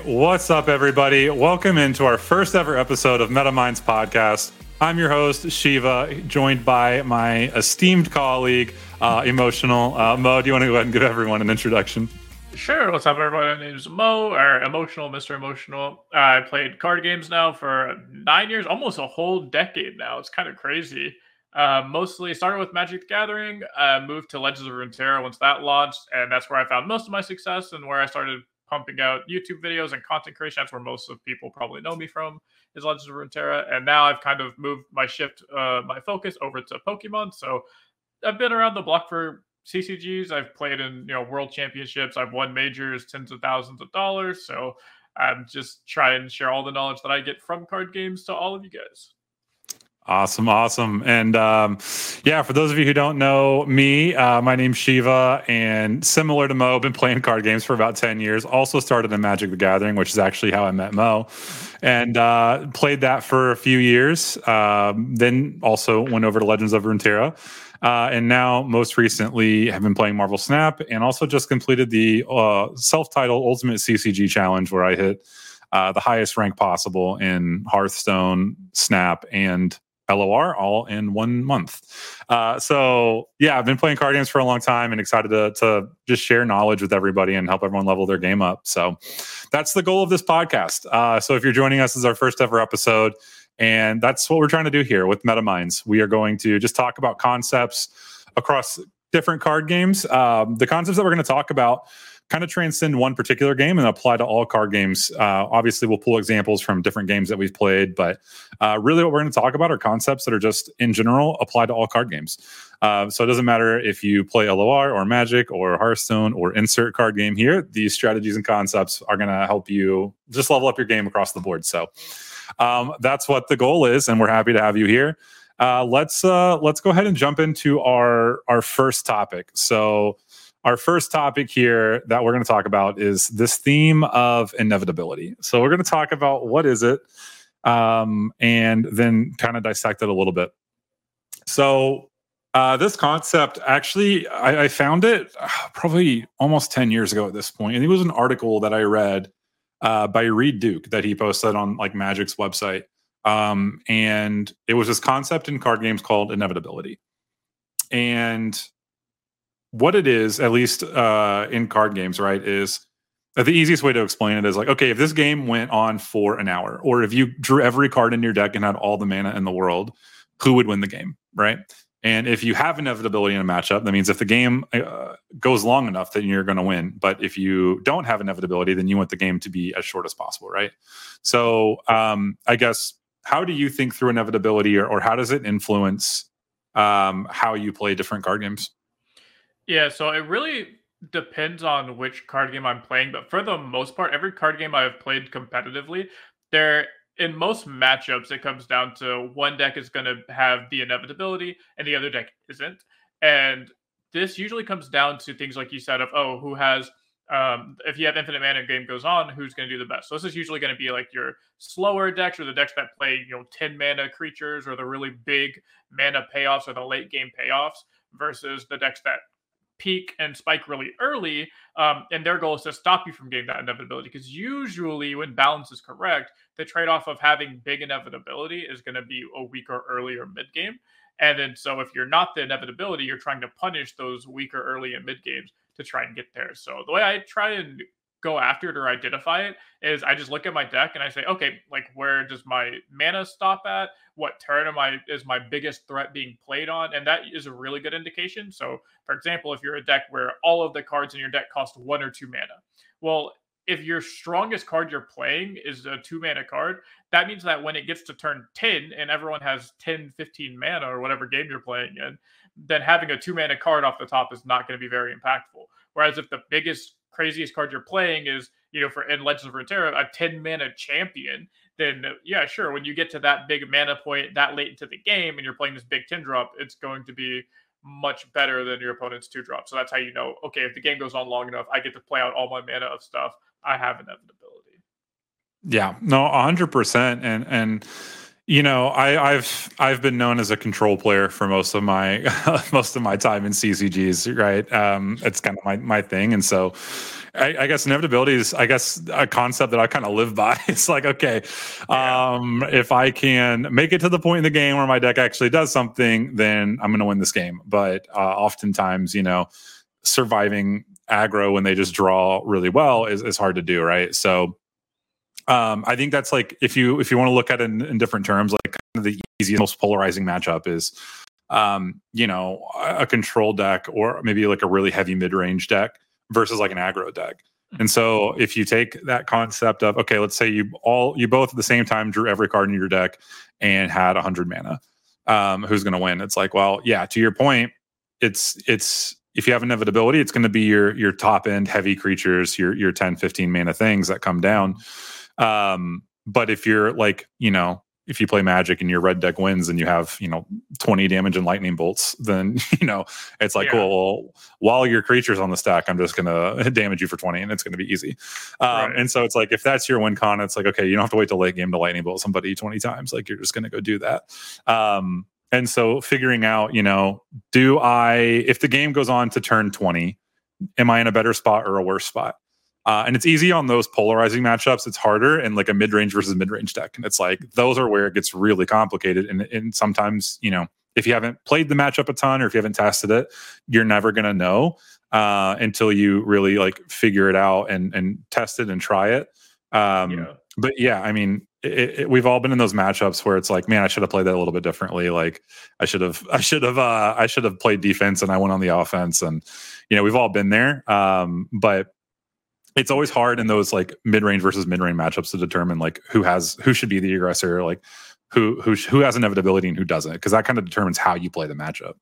What's up, everybody? Welcome into our first ever episode of MetaMinds podcast. I'm your host, Shiva, joined by my esteemed colleague, uh, Emotional. Uh, Mo, do you want to go ahead and give everyone an introduction? Sure. What's up, everybody? My name is Mo, or Emotional, Mr. Emotional. Uh, I played card games now for nine years, almost a whole decade now. It's kind of crazy. Uh, mostly started with Magic the Gathering, uh, moved to Legends of Runeterra once that launched, and that's where I found most of my success and where I started pumping out YouTube videos and content creation. That's where most of people probably know me from is Legends of Runeterra. And now I've kind of moved my shift, uh, my focus over to Pokemon. So I've been around the block for CCGs. I've played in you know World Championships. I've won majors, tens of thousands of dollars. So I'm just trying to share all the knowledge that I get from card games to all of you guys. Awesome, awesome. And um, yeah, for those of you who don't know me, uh, my name's Shiva, and similar to Mo, I've been playing card games for about 10 years. Also started in Magic the Gathering, which is actually how I met Mo, and uh, played that for a few years. Um, then also went over to Legends of Runeterra. Uh, and now, most recently, have been playing Marvel Snap, and also just completed the uh, self-titled Ultimate CCG Challenge, where I hit uh, the highest rank possible in Hearthstone, Snap, and LOR all in one month. Uh, so yeah, I've been playing card games for a long time and excited to, to just share knowledge with everybody and help everyone level their game up. So that's the goal of this podcast. Uh, so if you're joining us as our first ever episode, and that's what we're trying to do here with MetaMinds, we are going to just talk about concepts across different card games. Um, the concepts that we're going to talk about kind of transcend one particular game and apply to all card games. Uh, obviously, we'll pull examples from different games that we've played, but uh, really what we're going to talk about are concepts that are just in general apply to all card games. Uh, so it doesn't matter if you play LOR or Magic or Hearthstone or insert card game here, these strategies and concepts are going to help you just level up your game across the board. So um, that's what the goal is, and we're happy to have you here. Uh, let's uh, let's go ahead and jump into our our first topic. So our first topic here that we're going to talk about is this theme of inevitability. So we're going to talk about what is it, um, and then kind of dissect it a little bit. So uh, this concept actually, I, I found it uh, probably almost ten years ago at this point, and it was an article that I read uh, by Reid Duke that he posted on like Magic's website, um, and it was this concept in card games called inevitability, and what it is, at least uh, in card games, right, is the easiest way to explain it is like, okay, if this game went on for an hour, or if you drew every card in your deck and had all the mana in the world, who would win the game, right? And if you have inevitability in a matchup, that means if the game uh, goes long enough, then you're going to win. But if you don't have inevitability, then you want the game to be as short as possible, right? So um, I guess how do you think through inevitability, or, or how does it influence um, how you play different card games? Yeah, so it really depends on which card game I'm playing, but for the most part, every card game I've played competitively, there in most matchups it comes down to one deck is going to have the inevitability and the other deck isn't. And this usually comes down to things like you said of oh, who has um, if you have infinite mana and game goes on, who's going to do the best? So this is usually going to be like your slower decks or the decks that play, you know, 10 mana creatures or the really big mana payoffs or the late game payoffs versus the decks that peak and spike really early, um, and their goal is to stop you from getting that inevitability. Because usually, when balance is correct, the trade off of having big inevitability is going to be a weaker early or mid game. And then, so if you're not the inevitability, you're trying to punish those weaker early and mid games to try and get there. So the way I try and go after it or identify it is I just look at my deck and I say, okay, like where does my mana stop at? What turn am I is my biggest threat being played on? And that is a really good indication. So, for example, if you're a deck where all of the cards in your deck cost one or two mana, well, if your strongest card you're playing is a two mana card, that means that when it gets to turn 10 and everyone has 10, 15 mana or whatever game you're playing in, then having a two mana card off the top is not going to be very impactful. Whereas if the biggest craziest card you're playing is, you know, for in Legends of Runeterra, a 10 mana champion, then yeah, sure. When you get to that big mana point that late into the game and you're playing this big 10 drop, it's going to be much better than your opponent's two drop. So that's how you know, okay, if the game goes on long enough, I get to play out all my mana of stuff. I have inevitability. Yeah, no, hundred percent. And and you know, I, I've I've been known as a control player for most of my most of my time in CCGs, right? Um, it's kind of my my thing, and so I, I, guess inevitability is, I guess, a concept that I kind of live by. It's like, okay, um, if I can make it to the point in the game where my deck actually does something, then I'm going to win this game. But uh, oftentimes, you know, surviving aggro when they just draw really well is, is hard to do, right? So um, I think that's like if you if you want to look at it in, in different terms, like kind of the easiest, most polarizing matchup is um, you know, a control deck or maybe like a really heavy mid range deck versus like an aggro deck. And so if you take that concept of okay, let's say you all you both at the same time drew every card in your deck and had 100 mana. Um, who's going to win? It's like, well, yeah, to your point, it's it's if you have inevitability, it's going to be your your top end heavy creatures, your your 10 15 mana things that come down. Um, but if you're like, you know, if you play magic and your red deck wins and you have you know 20 damage and lightning bolts then you know it's like yeah. cool well while your creature's on the stack i'm just gonna damage you for 20 and it's gonna be easy um, right. and so it's like if that's your win con it's like okay you don't have to wait to late game to lightning bolt somebody 20 times like you're just gonna go do that um, and so figuring out you know do i if the game goes on to turn 20 am i in a better spot or a worse spot uh, and it's easy on those polarizing matchups. It's harder in like a mid range versus mid range deck. And it's like those are where it gets really complicated. And, and sometimes, you know, if you haven't played the matchup a ton or if you haven't tested it, you're never going to know uh, until you really like figure it out and, and test it and try it. Um, yeah. But yeah, I mean, it, it, we've all been in those matchups where it's like, man, I should have played that a little bit differently. Like, I should have, I should have, uh, I should have played defense, and I went on the offense. And you know, we've all been there. Um, but it's always hard in those like mid-range versus mid-range matchups to determine like who has who should be the aggressor like who who who has inevitability and who doesn't because that kind of determines how you play the matchup.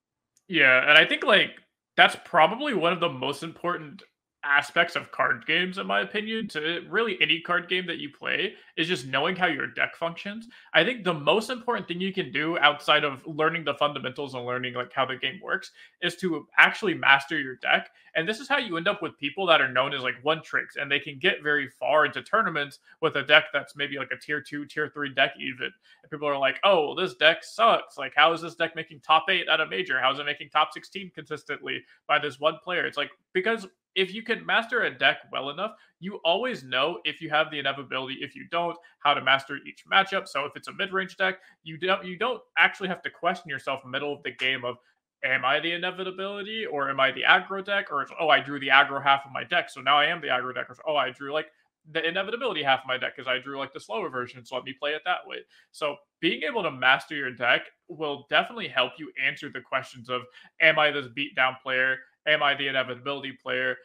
Yeah and i think like that's probably one of the most important aspects of card games in my opinion to really any card game that you play is just knowing how your deck functions. I think the most important thing you can do outside of learning the fundamentals and learning like how the game works is to actually master your deck. And this is how you end up with people that are known as like one tricks and they can get very far into tournaments with a deck that's maybe like a tier 2 tier 3 deck even. And people are like oh well, this deck sucks. Like how is this deck making top 8 at a major? How is it making top 16 consistently by this one player? It's like because if you can master a deck well enough, you always know if you have the inevitability. If you don't, how to master each matchup. So if it's a mid-range deck, you don't you don't actually have to question yourself middle of the game of am I the inevitability or am I the aggro deck? Or oh, I drew the aggro half of my deck, so now I am the aggro deck. Or oh, I drew like the inevitability half of my deck because I drew like the slower version, so let me play it that way. So being able to master your deck will definitely help you answer the questions of am I this beatdown player? Am I the inevitability player?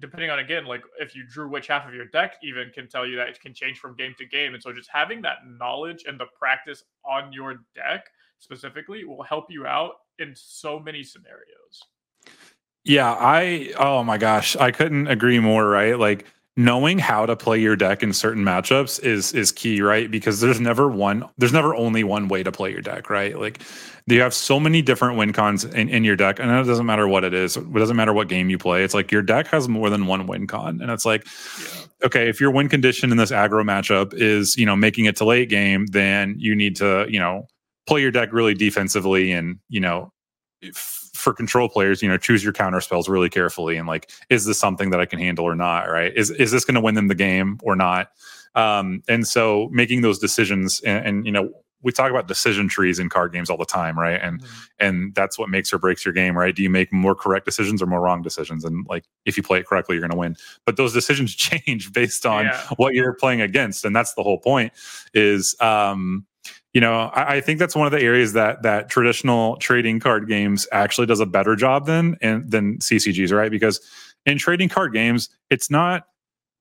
depending on again, like if you drew which half of your deck, even can tell you that it can change from game to game. And so just having that knowledge and the practice on your deck specifically will help you out in so many scenarios. Yeah, I oh my gosh, I couldn't agree more, right? Like knowing how to play your deck in certain matchups is is key, right? Because there's never one there's never only one way to play your deck, right? Like you have so many different win cons in, in your deck, and it doesn't matter what it is. It doesn't matter what game you play. It's like your deck has more than one win con, and it's like, yeah. okay, if your win condition in this aggro matchup is you know making it to late game, then you need to you know play your deck really defensively, and you know for control players, you know, choose your counter spells really carefully and like, is this something that I can handle or not? Right? Is is this going to win them the game or not? Um, and so making those decisions and, and, you know we talk about decision trees in card games all the time right and mm-hmm. and that's what makes or breaks your game right do you make more correct decisions or more wrong decisions and like if you play it correctly you're going to win but those decisions change based on yeah. what you're playing against and that's the whole point is um you know, I, I, think that's one of the areas that that traditional trading card games actually does a better job than and than CCGs, right? Because in trading card games, it's not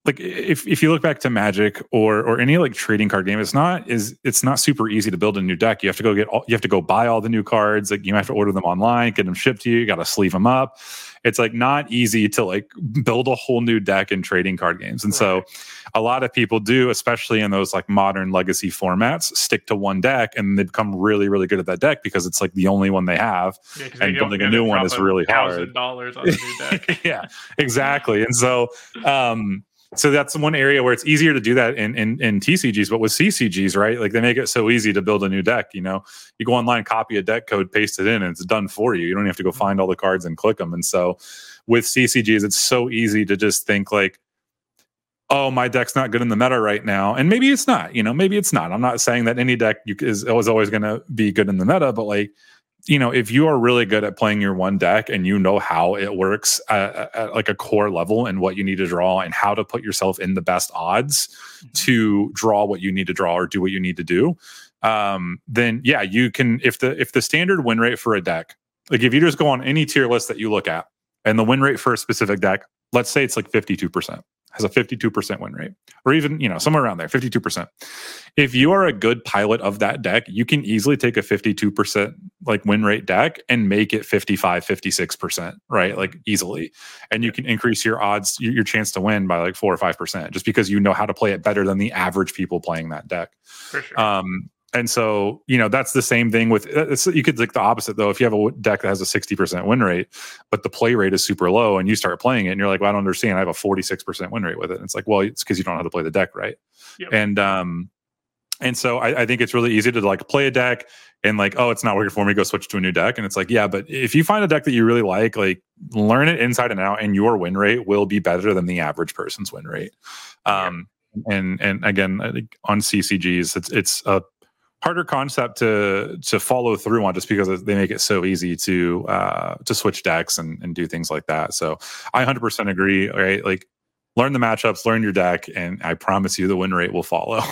like if, if you look back to magic or or any like trading card game it's not is it's not super easy to build a new deck. You have to go get all you have to go buy all the new cards. Like you have to order them online get them shipped to you you got to sleeve them up. It's like not easy to like build a whole new deck in trading card games. And right. so a lot of people do especially in those like modern legacy formats stick to one deck and they become really really good at that deck because it's like the only one they have. Yeah, and building a new one is really hard. dollars on a new deck. Yeah exactly. And so um so that's one area where it's easier to do that in, in, in TCGs, but with CCGs, right? Like they make it so easy to build a new deck. You know, you go online, copy a deck code, paste it in, and it's done for you. You don't have to go mm-hmm. find all the cards and click them. And so, with CCGs, it's so easy to just think like, oh, my deck's not good in the meta right now. And maybe it's not, you know, maybe it's not. I'm not saying that any deck you, is, is always going to be good in the meta, but like, you know, if you are really good at playing your one deck and you know how it works at, at, like a core level and what you need to draw and how to put yourself in the best odds mm-hmm. to draw what you need to draw or do what you need to do, um, then yeah, you can. If the if the standard win rate for a deck, like if you just go on any tier list that you look at, and the win rate for a specific deck, let's say it's like fifty two percent has a 52% win rate or even you know somewhere around there 52% if you are a good pilot of that deck you can easily take a 52% like win rate deck and make it 55 56% right like easily. And you can increase your odds your chance to win by like 4 or 5% just because you know how to play it better than the average people playing that deck. For sure. um and so, you know, that's the same thing with uh, you could like the opposite though. If you have a deck that has a 60% win rate, but the play rate is super low and you start playing it and you're like, well, I don't understand. I have a 46% win rate with it. And it's like, well, it's because you don't know how to play the deck right. Yep. And, um, and so I, I, think it's really easy to like play a deck and like, oh, it's not working for me, go switch to a new deck. And it's like, yeah, but if you find a deck that you really like, like learn it inside and out, and your win rate will be better than the average person's win rate. Um, and and again, I think on CCGs, it's it's a harder concept to to follow through on just because they make it so easy to uh to switch decks and, and do things like that. So i 100% agree right? Like learn the matchups learn your deck and i promise you the win rate will follow.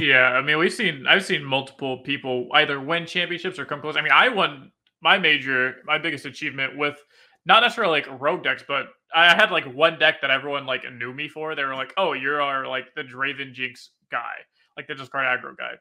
Yeah i mean we've seen i've seen multiple people either win championships or come close. I mean i won my major my biggest achievement with not necessarily like rogue decks but i had like one deck that everyone like knew me for. They were like oh you're our like the draven jinx guy like the discard aggro guy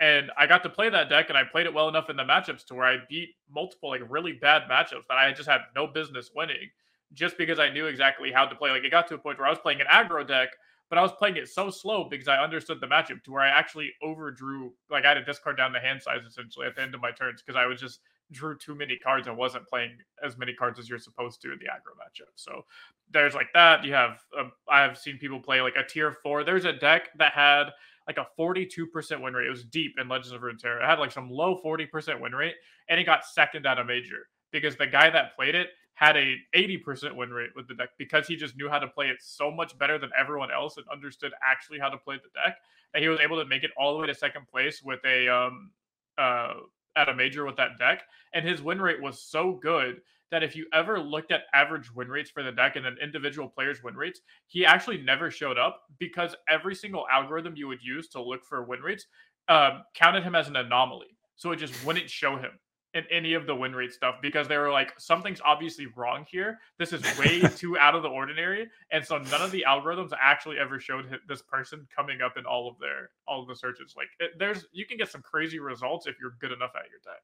and I got to play that deck, and I played it well enough in the matchups to where I beat multiple like really bad matchups that I just had no business winning, just because I knew exactly how to play. Like it got to a point where I was playing an aggro deck, but I was playing it so slow because I understood the matchup to where I actually overdrew. Like I had to discard down the hand size essentially at the end of my turns because I was just drew too many cards and wasn't playing as many cards as you're supposed to in the aggro matchup. So there's like that. You have uh, I have seen people play like a tier four. There's a deck that had like a 42% win rate. It was deep in Legends of Runeterra. It had like some low 40% win rate, and it got second at a major because the guy that played it had a 80% win rate with the deck because he just knew how to play it so much better than everyone else and understood actually how to play the deck that he was able to make it all the way to second place with a um uh at a major with that deck and his win rate was so good that if you ever looked at average win rates for the deck and then individual players' win rates, he actually never showed up because every single algorithm you would use to look for win rates um, counted him as an anomaly. So it just wouldn't show him in any of the win rate stuff because they were like, something's obviously wrong here. This is way too out of the ordinary, and so none of the algorithms actually ever showed this person coming up in all of their all of the searches. Like, it, there's you can get some crazy results if you're good enough at your deck.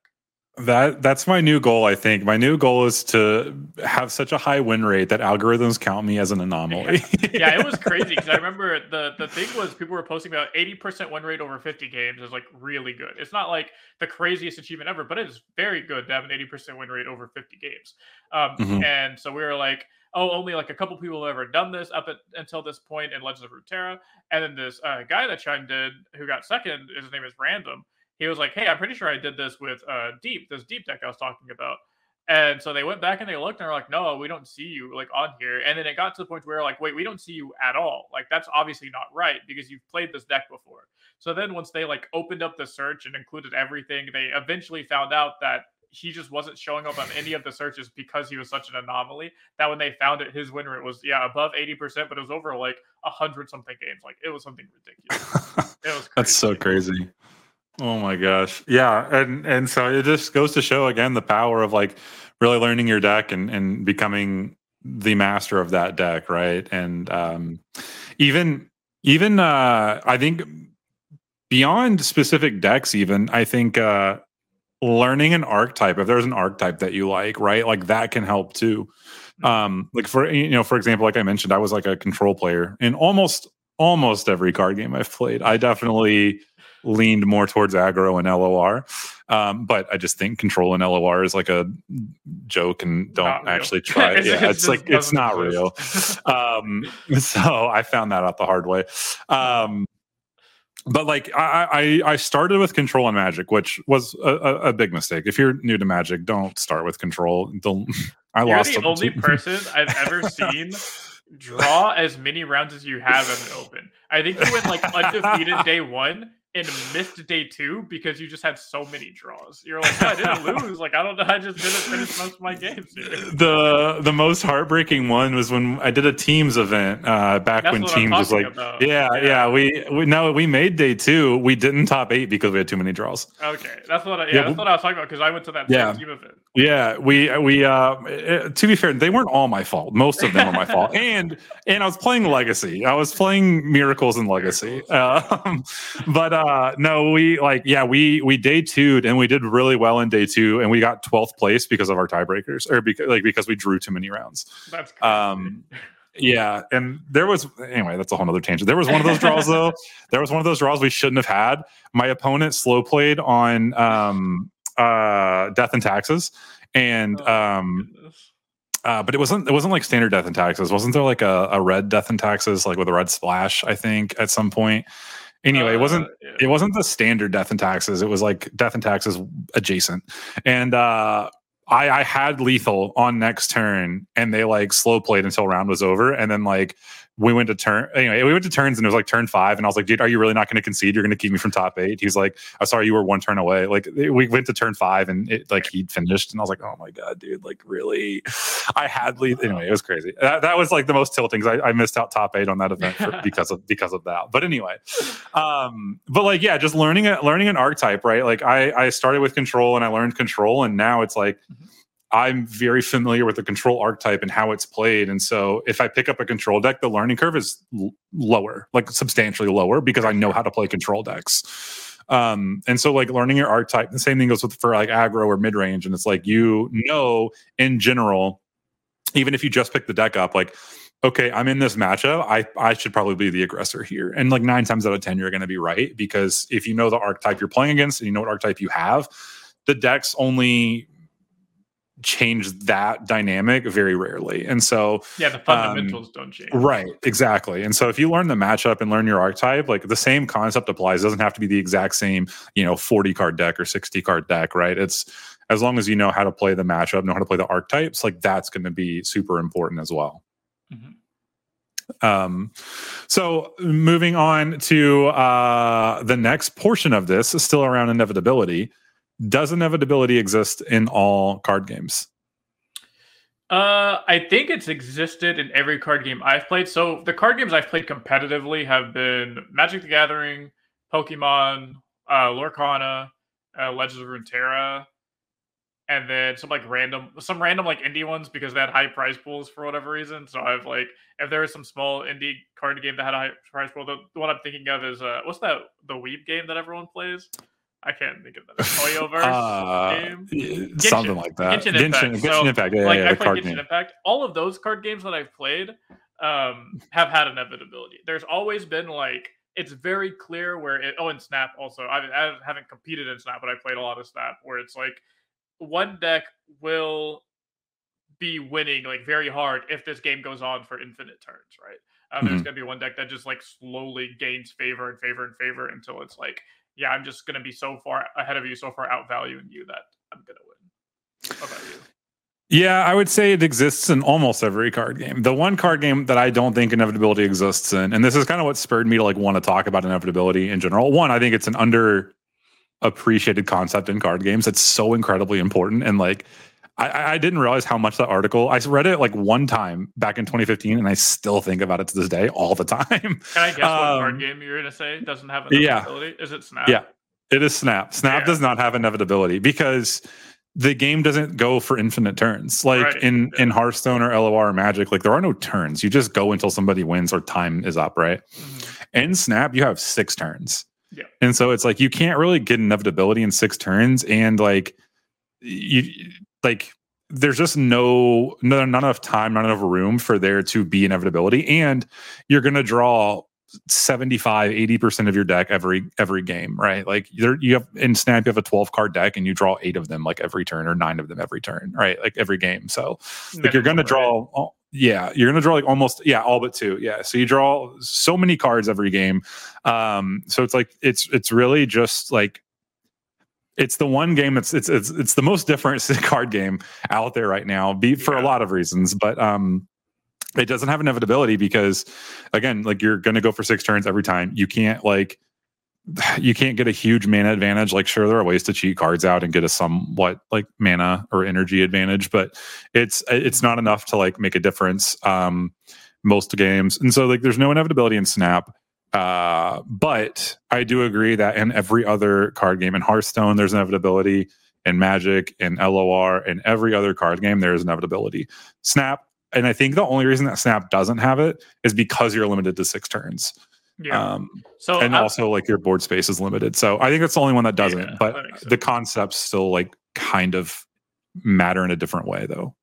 That that's my new goal. I think my new goal is to have such a high win rate that algorithms count me as an anomaly. Yeah, yeah it was crazy because I remember the the thing was people were posting about eighty percent win rate over fifty games is like really good. It's not like the craziest achievement ever, but it is very good to have an eighty percent win rate over fifty games. Um, mm-hmm. And so we were like, oh, only like a couple people have ever done this up at, until this point in Legends of Runeterra. And then this uh, guy that chimed in who got second, his name is Random he was like, "Hey, I'm pretty sure I did this with uh, Deep, this Deep deck I was talking about." And so they went back and they looked and they're like, "No, we don't see you like on here." And then it got to the point where like, "Wait, we don't see you at all. Like that's obviously not right because you've played this deck before." So then once they like opened up the search and included everything, they eventually found out that he just wasn't showing up on any of the searches because he was such an anomaly that when they found it, his win rate was yeah above eighty percent, but it was over like a hundred something games. Like it was something ridiculous. it was crazy. that's so crazy. Oh my gosh. Yeah. And and so it just goes to show again the power of like really learning your deck and, and becoming the master of that deck, right? And um even even uh I think beyond specific decks, even I think uh learning an archetype, if there's an archetype that you like, right? Like that can help too. Mm-hmm. Um, like for you know, for example, like I mentioned, I was like a control player in almost almost every card game I've played. I definitely leaned more towards aggro and LOR. Um, but I just think control and LOR is like a joke and don't actually try it. yeah, it's, like it's not real. um, so I found that out the hard way. Um, but like I, I I started with control and magic, which was a, a, big mistake. If you're new to magic, don't start with control. Don't I You're lost the only person I've ever seen draw as many rounds as you have at an open. I think you went like undefeated day one and missed day two because you just had so many draws. You're like, "Oh, I didn't lose. Like I don't know. I just didn't finish most of my games. The the most heartbreaking one was when I did a teams event uh, back That's when teams was like, about. yeah, yeah, we we no, we made day two. We didn't top eight because we had too many draws. Okay, that's what I, yeah, Yeah, that's we- what I was talking about because I went to that Yeah. team event. Yeah, we we uh eh, to be fair, they weren't all my fault. Most of them were my fault. And and I was playing Legacy. I was playing Miracles and Legacy. Um, but uh no, we like yeah, we we day two and we did really well in day two and we got 12th place because of our tiebreakers or because like because we drew too many rounds. Um yeah, and there was anyway, that's a whole other tangent. There was one of those draws though. There was one of those draws we shouldn't have had. My opponent slow played on um uh death and taxes and Oh, um Goodness. uh, but it wasn't it wasn't like standard death and taxes. Wasn't there like a, a red death and taxes, like with a red splash, I think, at some point. Anyway, it wasn't Uh, yeah. it wasn't the standard death and taxes. It was like death and taxes adjacent. And uh I, I had lethal on next turn and they like slow played until round was over. And then like we went to turn anyway, we went to turns and it was like turn five. And I was like, dude, are you really not going to concede? You're going to keep me from top eight. He's like, I'm sorry, you were one turn away. Like we went to turn five and it like he finished. And I was like, oh my God, dude, like really? I had lethal. Anyway, it was crazy. That, that was like the most tilting because I, I missed out top eight on that event for, because of because of that. But anyway, um but like yeah just learning it learning an archetype right like i i started with control and i learned control and now it's like Mhm. I'm very familiar with the control archetype and how it's played and so if i pick up a control deck the learning curve is l- lower like substantially lower because i know how to play control decks um and so like learning your archetype the same thing goes with for like aggro or mid-range and it's like you know in general even if you just pick the deck up like okay, I'm in this matchup. I I should probably be the aggressor here. And like nine times out of ten, you're going to be right because if you know the archetype you're playing against and you know what archetype you have, the decks only change that dynamic very rarely. And so yeah, the fundamentals don't change. Right, exactly. And so if you learn the matchup and learn your archetype, like the same concept applies. It doesn't have to be the exact same, you know, 40 card deck or 60 card deck, right? It's as long as you know how to play the matchup, know how to play the archetypes, like that's going to be super important as well. Mhm. Um, so moving on to uh, the next portion of this, is still around inevitability. Does inevitability exist in all card games? Uh, I think it's existed in every card game I've played. So the card games I've played competitively have been Magic the Gathering, Pokemon, uh, Lorcana, uh, Legends of Runeterra, and then some like random, some random like indie ones because they had high prize pools for whatever reason. So I've like, if there was some small indie card game that had a high prize pool, the, the one I'm thinking of is uh, what's that? The Weeb game that everyone plays. I can't think of that. HoYoverse Uh, game. something like that. Genshin Impact. Genshin, So, Impact. Yeah, like yeah, I played Genshin game. Impact. All of those card games that I've played um, have had inevitability. There's always been like it's very clear where it. Oh, and Snap also. I, I haven't competed in Snap, but I played a lot of Snap where it's like one deck will be winning like very hard if this game goes on for infinite turns, right? Um, There's Mhm. gonna be one deck that just like slowly gains favor and favor and favor until it's like, yeah, I'm just gonna be so far ahead of you, so far outvaluing you that I'm gonna win. How about you? Yeah, I would say it exists in almost every card game. The one card game that I don't think inevitability exists in, and this is kind of what spurred me to like want to talk about inevitability in general. One, I think it's an underappreciated concept in card games. It's so incredibly important. And like I- I, didn't realize how much that article I read it like one time back in 2015, and I still think about it to this day all the time. Can I guess what Um, card game you're gonna say doesn't have inevitability? yeah. Is it Snap? Yeah. It is Snap. Snap Yeah. does not have inevitability because the game doesn't go for infinite turns. Like Right. in Yeah. in Hearthstone or LOR or Magic, like there are no turns. You just go until somebody wins or time is up, right? Mhm. In Snap, you have six turns. Yeah. And so it's like you can't really get inevitability in six turns and like you like there's just no, no not enough time, not enough room for there to be inevitability and you're going to draw 75 80% of your deck every every game right like there you have in snap you have a 12 card deck and you draw eight of them like every turn or nine of them every turn right like every game so like you're going to Minimum, right? draw yeah, you're gonna draw like almost yeah, all but two. Yeah. So you draw so many cards every game. Um, so it's like it's it's really just like it's the one game that's it's it's it's the most different card game out there right now, be for yeah. a lot of reasons. But um it doesn't have inevitability because again, like you're gonna go for six turns every time. You can't like you can't get a huge mana advantage. Like, sure, there are ways to cheat cards out and get a somewhat like mana or energy advantage, but it's it's not enough to like make a difference. Um, most games, and so like there's no inevitability in Snap. Uh, but I do agree that in every other card game in Hearthstone, there's inevitability. In Magic, in LOR, in every other card game, there is inevitability. Snap, and I think the only reason that Snap doesn't have it is because you're limited to six turns. Yeah. Um, so and i also like your board space is limited. So I think that's the only one that doesn't. Yeah, but the concepts still like kind of matter in a different way, though.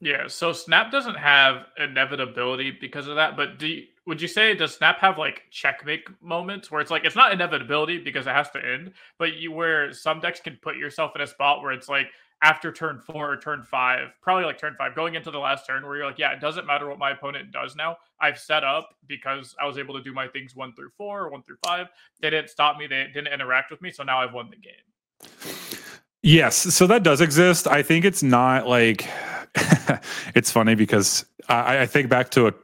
Yeah. So Snap doesn't have inevitability because of that. But do you, would you say does Snap have like checkmate moments where it's like it's not inevitability because it has to end, but you where some decks can put yourself in a spot where it's like after turn four or turn five, probably like turn five, going into the last turn where you're like, yeah, it doesn't matter what my opponent does now. I've set up because I was able to do my things one through four or one through five. They didn't stop me, they didn't interact with me. So now I've won the game. Yes. So that does exist. I think it's not like it's funny because I, I, think back to a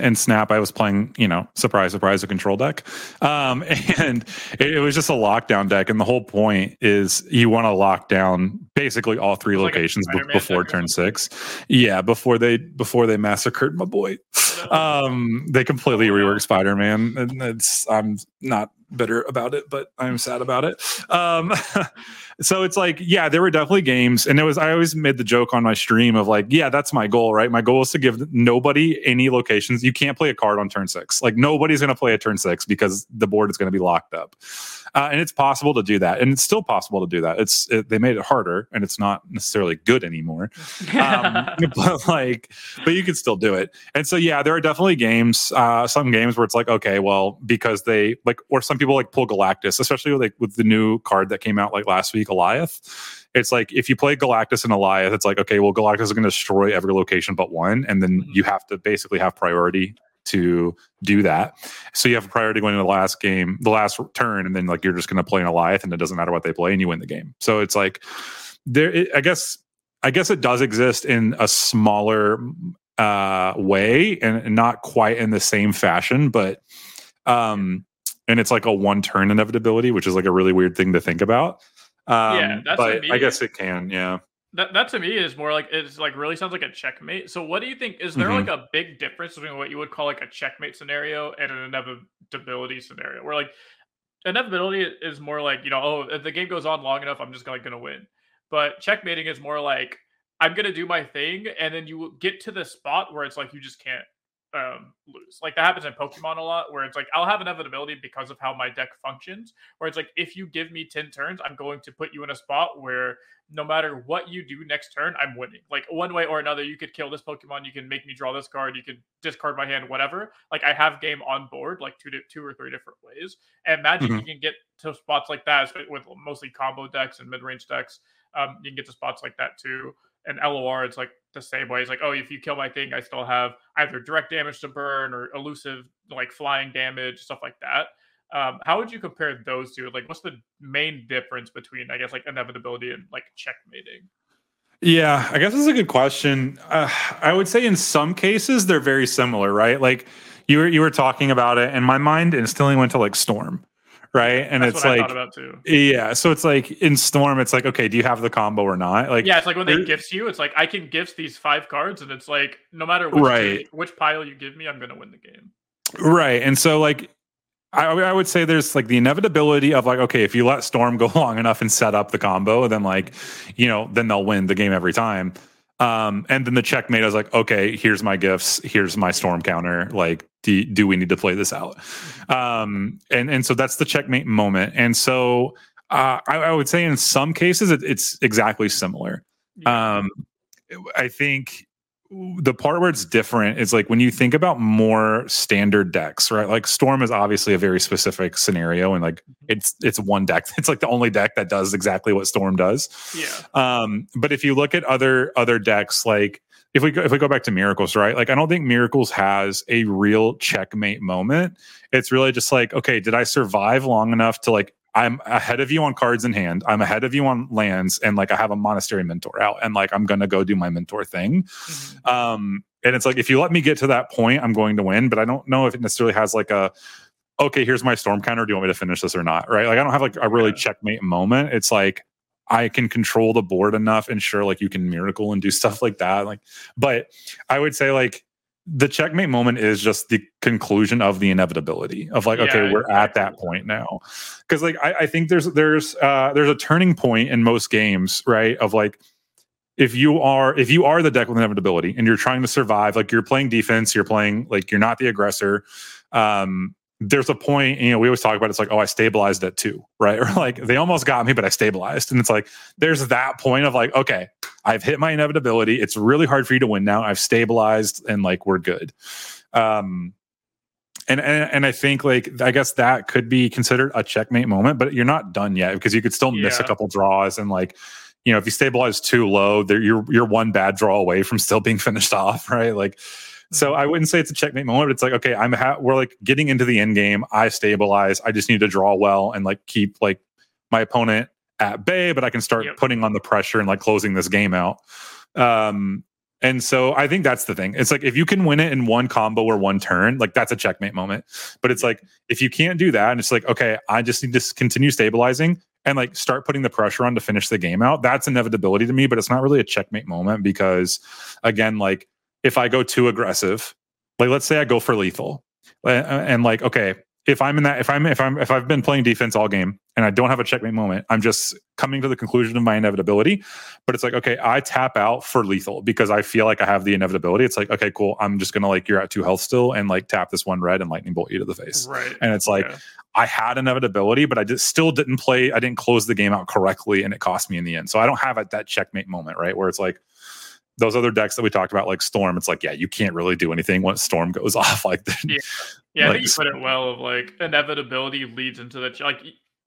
in Snap. I was playing, you know, surprise, surprise, a control deck, um, and it, it, was just a lockdown deck. And the whole point is you want to lock down basically all three locations like b- before turn six. Yeah, before they before they massacred my boy. Um, they completely oh, reworked Spider Man, and it's I'm not bitter about it, but I'm sad about it. Um, so it's like, yeah, there were definitely games, and it was. I always made the joke on my stream of like, yeah, that's my goal, right? My goal is to give nobody any locations. You can't play a card on turn six. Like nobody's going to play a turn six because the board is going to be locked up. Uh, and it's possible to do that, and it's still possible to do that. It's it, they made it harder, and it's not necessarily good anymore. Um, but like, but you can still do it. And so yeah, there are definitely games, uh, some games where it's like, okay, well, because they like, or some people like pull Galactus, especially like with the new card that came out like last week, Goliath it's like if you play Galactus and Goliath, it's like okay, well, Galactus is going to destroy every location but one, and then mm-hmm. you have to basically have priority to do that. So you have a priority going into the last game, the last turn, and then like you're just going to play an Goliath, and it doesn't matter what they play, and you win the game. So it's like there. It, I guess. I guess it does exist in a smaller uh, way and, and not quite in the same fashion, but um, and it's like a one turn inevitability, which is like a really weird thing to think about. Um, yeah, that's but I guess it can. Yeah that that to me is more like it's like really sounds like a checkmate. So what do you think? Is there mm-hmm. like a big difference between what you would call like a checkmate scenario and an inevitability scenario? Where like inevitability is more like you know, oh, if the game goes on long enough, I'm just like gonna win. But checkmating is more like I'm gonna do my thing, and then you get to the spot where it's like you just can't um, lose. Like that happens in Pokemon a lot, where it's like I'll have inevitability because of how my deck functions. Where it's like if you give me ten turns, I'm going to put you in a spot where no matter what you do next turn, I'm winning. Like one way or another, you could kill this Pokemon, you can make me draw this card, you could discard my hand, whatever. Like I have game on board, like two to two or three different ways. And Magic, mm-hmm. you can get to spots like that with mostly combo decks and mid range decks. Um, you can get to spots like that too and LOR, it's like the same way. It's like, oh, if you kill my thing, I still have either direct damage to burn or elusive, like flying damage, stuff like that. Um, how would you compare those two? Like, what's the main difference between, I guess, like inevitability and like checkmating? Yeah, I guess that's a good question. Uh, I would say in some cases they're very similar, right? Like you were you were talking about it, and my mind instantly went to like Storm, right? And That's it's like, yeah. So it's like in Storm, it's like, okay, do you have the combo or not? Like, yeah, it's like when they gifts you, it's like I can gifts these five cards, and it's like no matter which right. which pile you give me, I'm gonna win the game. Right, and so like. I, I would say there's like the inevitability of like okay if you let storm go long enough and set up the combo then like you know then they'll win the game every time um, and then the checkmate, I was like, okay, here's my gifts, here's my storm counter. Like, do, do we need to play this out? Um, and and so that's the checkmate moment. And so uh, I, I, would say in some cases it, it's exactly similar. Um, I think the part where it's different is like when you think about more standard decks, right? Like Storm is obviously a very specific scenario, and like mm-hmm. it's it's one deck. It's like the only deck that does exactly what Storm does. Yeah. Um, but if you look at other other decks, like if we go, if we go back to miracles, right? Like I don't think miracles has a real checkmate moment. It's really just like, okay, did I survive long enough to like I'm ahead of you on cards in hand. I'm ahead of you on lands, and like I have a monastery mentor out, and like I'm gonna go do my mentor thing. Mm-hmm. Um, and it's like if you let me get to that point, I'm going to win. But I don't know if it necessarily has like a okay, here's my storm counter. Do you want me to finish this or not? Right? Like I don't have like a really yeah. checkmate moment. It's like I can control the board enough and sure like you can miracle and do stuff like that. Like, but I would say like the checkmate moment is just the conclusion of the inevitability of like, yeah, okay, we're at that point now. Cause like I, I think there's there's uh there's a turning point in most games, right? Of like if you are if you are the deck with inevitability and you're trying to survive, like you're playing defense, you're playing like you're not the aggressor. Um, there's a point, you know, we always talk about it's like, oh, I stabilized at two, right? Or like they almost got me, but I stabilized. And it's like there's that point of like, okay, I've hit my inevitability. It's really hard for you to win now. I've stabilized and like we're good. Um and, and and I think like I guess that could be considered a checkmate moment, but you're not done yet because you could still yeah. miss a couple draws and like you know if you stabilize too low, there you're you're one bad draw away from still being finished off, right? Like so mm-hmm. I wouldn't say it's a checkmate moment, but it's like, okay, I'm ha- we're like getting into the end game. I stabilize. I just need to draw well and like keep like my opponent at bay, but I can start yep. putting on the pressure and like closing this game out. Um, and so I think that's the thing. It's like if you can win it in one combo or one turn, like that's a checkmate moment. But it's like if you can't do that, and it's like, okay, I just need to continue stabilizing and like start putting the pressure on to finish the game out. That's inevitability to me, but it's not really a checkmate moment because again, like if I go too aggressive. Like let's say I go for lethal, and, and like okay, if I'm in that, if I'm if I'm if I've been playing defense all game and I don't have a checkmate moment, I'm just coming to the conclusion of my inevitability. But it's like okay, I tap out for lethal because I feel like I have the inevitability. It's like okay, cool. I'm just gonna like you're at two health still and like tap this one red and lightning bolt you to the face. Right. And it's like. Yeah. I had inevitability, but I just still didn't play. I didn't close the game out correctly, and it cost me in the end. So I don't have that checkmate moment, right? Where it's like, those other decks that we talked about, like Storm, it's like, yeah, you can't really do anything once Storm goes off. Like, yeah, yeah, like, I think you put it well. Of like inevitability leads into the like,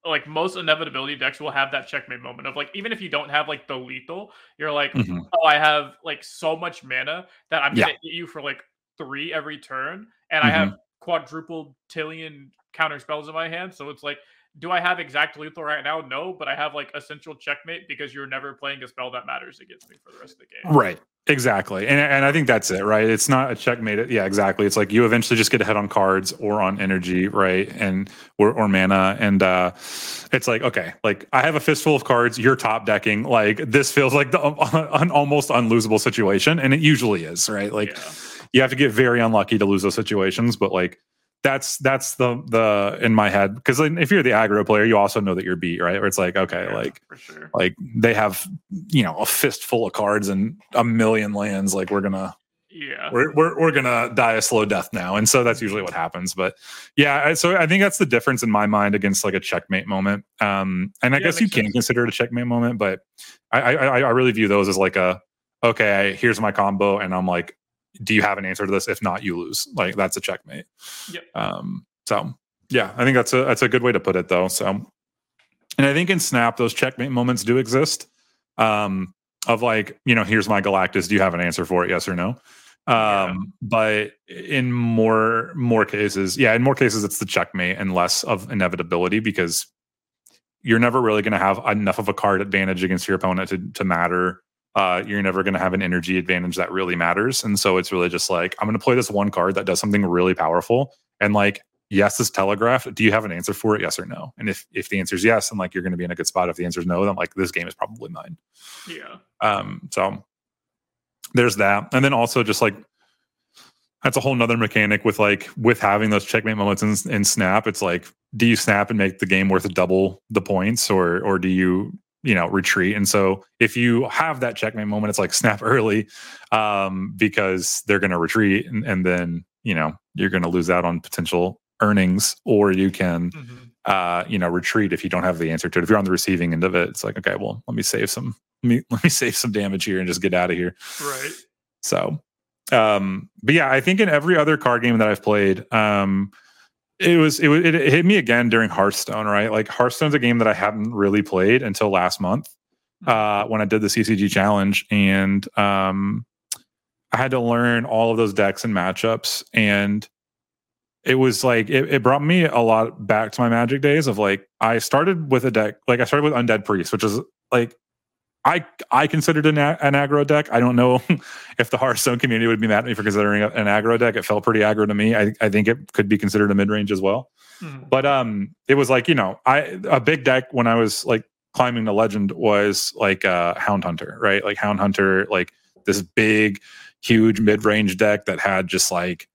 like most inevitability decks will have that checkmate moment of like, even if you don't have like the lethal, you're like, mm-hmm. oh, I have like so much mana that I'm gonna hit you for like three every turn, and mm-hmm. I have quadruple tillion counter spells in my hand, so it's like do I have exact lethal right now? No, but I have like essential checkmate because you're never playing a spell that matters against me for the rest of the game. Right. Exactly. And, and I think that's it, right? It's not a checkmate. Yeah, exactly. It's like you eventually just get ahead on cards or on energy, right? And or, or mana. And uh it's like, okay, like I have a fistful of cards, you're top decking. Like this feels like the an almost unlosable situation. And it usually is, right? Like yeah. you have to get very unlucky to lose those situations, but like that's that's the the in my head because if you're the aggro player, you also know that you're beat, right? Where it's like, okay, yeah, like sure. like they have you know a fistful of cards and a million lands. Like we're gonna yeah we're, we're, we're gonna die a slow death now and so that's usually what happens but yeah so i think that's the difference in my mind against like a checkmate moment um and i yeah, guess you can consider it a checkmate moment but I, I i really view those as like a okay here's my combo and i'm like do you have an answer to this? If not, you lose. Like that's a checkmate. Yep. Um, so yeah, I think that's a that's a good way to put it though. So and I think in Snap, those checkmate moments do exist. Um, of like, you know, here's my Galactus. Do you have an answer for it? Yes or no? Um, yeah. but in more more cases, yeah, in more cases it's the checkmate and less of inevitability because you're never really going to have enough of a card advantage against your opponent to to matter uh, you're never going to have an energy advantage that really matters. And so it's really just like, I'm going to play this one card that does something really powerful. And like, yes, this telegraph. Do you have an answer for it? Yes or no? And if if the answer is yes, and like you're going to be in a good spot. If the answer is no, then like this game is probably mine. Yeah. Um. So there's that, and then also just like that's a whole nother mechanic with like with having those checkmate moments in, in snap. It's like, do you snap and make the game worth double the points, or or do you you know retreat. And so if you have that checkmate moment it's like snap early um, because they're going to retreat and, and, then you know you're going to lose out on potential earnings or you can mm-hmm. uh, you know retreat if you don't have the answer to it. If you're on the receiving end of it it's like okay well let me save some let me let me save some damage here and just get out of here. Right. So um but yeah i think in every other card game that i've played um it was it, it hit me again during Hearthstone, right? Like Hearthstone's a game that I hadn't really played until last month hmm. uh, when I did the CCG challenge, and um, I had to learn all of those decks and matchups. And it was like it, it brought me a lot back to my magic days of like I started with a deck, like I started with Undead Priest, which is like I I considered an, an aggro deck. I don't know if the Hearthstone community would be mad at me for considering an aggro deck. It felt pretty aggro to me. I, I think it could be considered a mid range as well. Mm-hmm. But um, it was like you know, I a big deck when I was like climbing the legend was like uh, Hound Hunter, right? Like Hound Hunter, like this big, huge mid range deck that had just like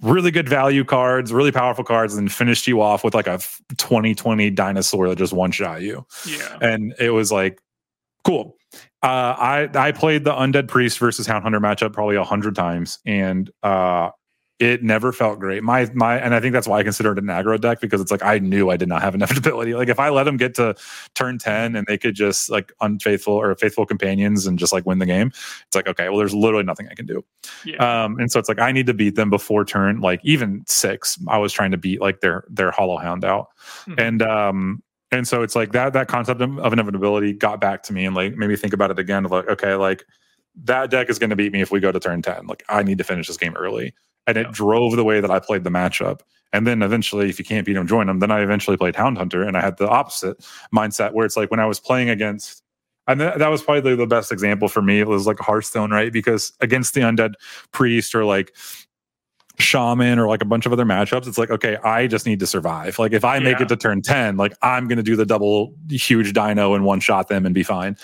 really good value cards, really powerful cards, and finished you off with like a 2020 dinosaur that just one shot you. Yeah. And it was like cool. Uh, I I played the Undead Priest versus Hound Hunter matchup probably a hundred times, and uh, it never felt great. My my, and I think that's why I consider it an aggro deck because it's like I knew I did not have enough ability. Like if I let them get to turn ten and they could just like unfaithful or faithful companions and just like win the game, it's like okay, well there's literally nothing I can do. Yeah. Um, and so it's like I need to beat them before turn like even six. I was trying to beat like their their Hollow Hound out, mm-hmm. and um, and so it's like that that concept of, of inevitability got back to me and like made me think about it again like okay like that deck is going to beat me if we go to turn 10 like i need to finish this game early. And it drove the way that i played the matchup. And then eventually if you can't beat them join them then i eventually played hound hunter and i had the opposite mindset where it's like when i was playing against and that was probably the best example for me. It was like hearthstone right? Because against the undead priest or like shaman or like a bunch of other matchups it's like okay i just need to survive like if i yeah. make it to turn 10 like i'm going to do the double huge dino and one shot them and be fine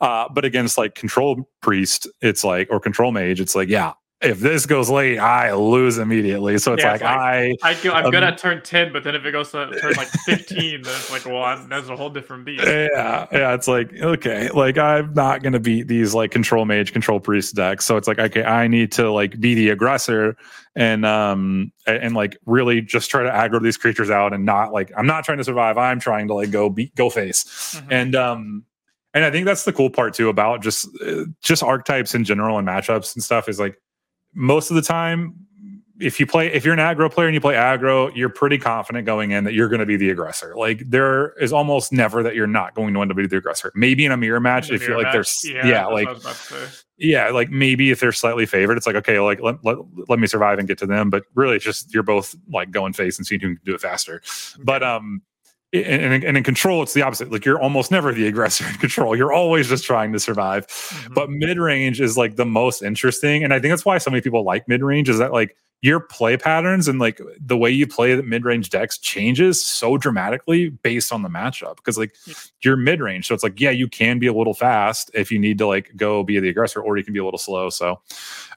uh, but against like control priest it's like or control mage it's like yeah if this goes late, I lose immediately. So it's yeah, like, it's like, I, I am um, gonna turn ten, but then if it goes to turn like fifteen, then it's like, well, I'm, that's a whole different beast. Yeah, yeah. It's like, okay, like I'm not gonna beat these like control mage, control priest decks. So it's like, okay, I need to like be the aggressor and um and, and like really just try to aggro these creatures out and not like I'm not trying to survive. I'm trying to like go beat go face. Mm-hmm. And um and I think that's the cool part too about just uh, just archetypes in general and matchups and stuff is like most of the time, if you play, if you're an aggro player and you play aggro, you're pretty confident going in that you're going to be the aggressor. Like there is almost never that you're not going to end up being the aggressor. Maybe in a mirror match, if you're like there's yeah, yeah like yeah, like maybe if they're slightly favored, it's like okay, like let, let, let me survive and get to them. But really, it's just you're both like going face and seeing who can do it faster. But um, and, and, in control it's the opposite. Like you're almost never the aggressor in control. You're always just trying to survive. Mm-hmm. but mid-range is like the most interesting and i think that's why so many people like mid-range is that like your play patterns and like the way you play the mid-range decks changes so dramatically based on the matchup. Because like you're mid-range so it's like yeah you can be a little fast if you need to like go be the aggressor or you can be a little slow so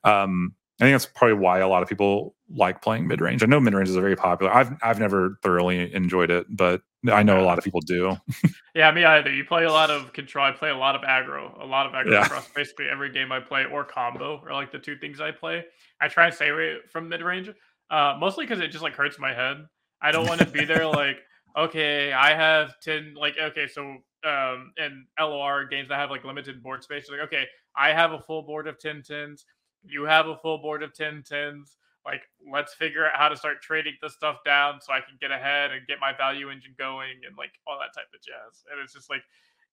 um I think that's probably why a lot of people like playing mid range. I know mid range is very popular. I've I've never thoroughly enjoyed it, but I know a lot of people do. yeah, me either. You play a lot of control. I play a lot of aggro. A lot of aggro yeah. across basically every game I play, or combo, or like the two things I play. I try and stay away from mid range, uh, mostly because it just like hurts my head. I don't want to be there like, okay, I have ten. Like, okay, so um, in LOR games that have like limited board space, like, okay, I have a full board of 10 tens you have a full board of 10 10s. Like, let's figure out how to start trading this stuff down so I can get ahead and get my value engine going and like all that type of jazz. And it's just like,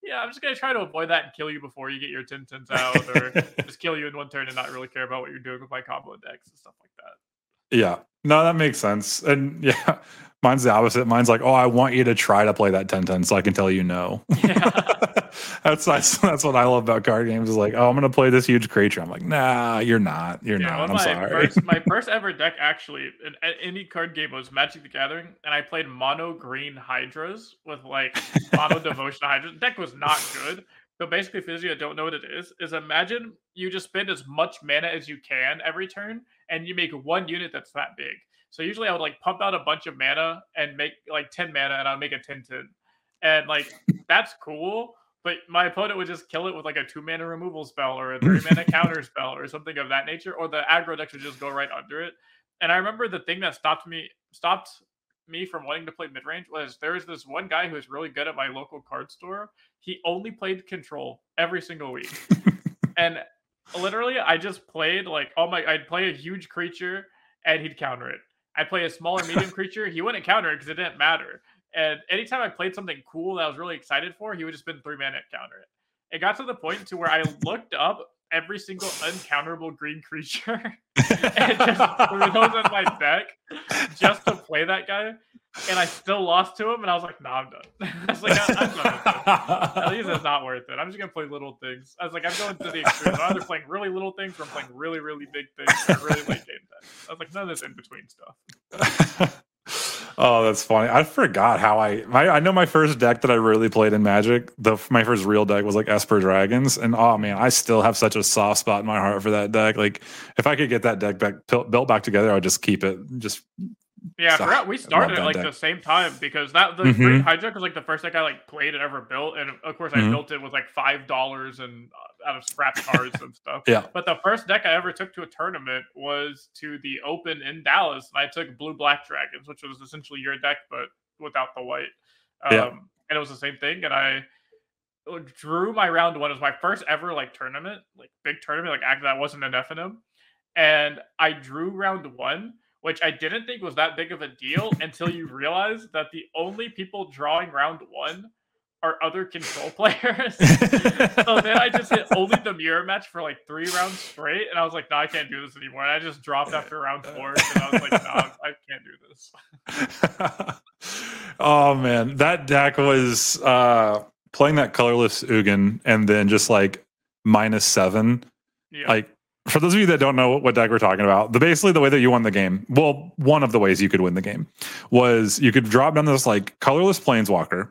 yeah, I'm just gonna try to avoid that and kill you before you get your 10 10s out, or just kill you in one turn and not really care about what you're doing with my combo decks and stuff like that. Yeah, no, that makes sense. And yeah, Mine's the opposite. Mine's like, oh, I want you to try to play that 10 10 so I can tell you no. Yeah. That's, that's that's what I love about card games is like, oh, I'm gonna play this huge creature. I'm like, nah, you're not. You're yeah, not. I'm my sorry. First, my first ever deck actually in, in any card game was Magic the Gathering, and I played mono green hydras with like mono devotion hydras. The deck was not good. So basically, for those of you that don't know what it is, is imagine you just spend as much mana as you can every turn, and you make one unit that's that big. So usually I would like pump out a bunch of mana and make like 10 mana and I'll make a 10 10. And like that's cool. But my opponent would just kill it with like a two mana removal spell or a three mana counter spell or something of that nature, or the aggro deck would just go right under it. And I remember the thing that stopped me stopped me from wanting to play mid range was there was this one guy who was really good at my local card store. He only played control every single week. and literally I just played like oh my I'd play a huge creature and he'd counter it. I'd play a smaller medium creature, he wouldn't counter it because it didn't matter. And anytime I played something cool that I was really excited for, he would just spend three mana counter it. It got to the point to where I looked up every single uncounterable green creature and just threw those in my deck just to play that guy. And I still lost to him, and I was like, "Nah, I'm done." I was like, I, "I'm done At least it's not worth it. I'm just gonna play little things." I was like, "I'm going to the extreme. I'm either playing really little things or I'm playing really, really big things or really late game decks." I was like, "None of this in between stuff." Oh, that's funny. I forgot how I, my, I know my first deck that I really played in Magic. The my first real deck was like Esper Dragons, and oh man, I still have such a soft spot in my heart for that deck. Like, if I could get that deck back built back together, I would just keep it. Just yeah, I forgot we started at like deck. the same time because that the mm-hmm. Green Hydra was like the first deck I like played and ever built, and of course I mm-hmm. built it with like five dollars and uh, out of scrap cards and stuff. Yeah. But the first deck I ever took to a tournament was to the Open in Dallas, and I took Blue Black Dragons, which was essentially your deck but without the white. Um, yeah. And it was the same thing, and I drew my round one. It was my first ever like tournament, like big tournament, like act that wasn't an FNM, and I drew round one which I didn't think was that big of a deal until you realize that the only people drawing round one are other control players. so then I just hit only the mirror match for like three rounds straight, and I was like, "No, I can't do this anymore." And I just dropped after round four, and I was like, "No, I can't do this." oh man, that deck was uh, playing that colorless Ugin, and then just like minus seven, yeah. like for those of you that don't know what deck we're talking about, the basically the way that you won the game, well, one of the ways you could win the game was you could drop down this like colorless planeswalker,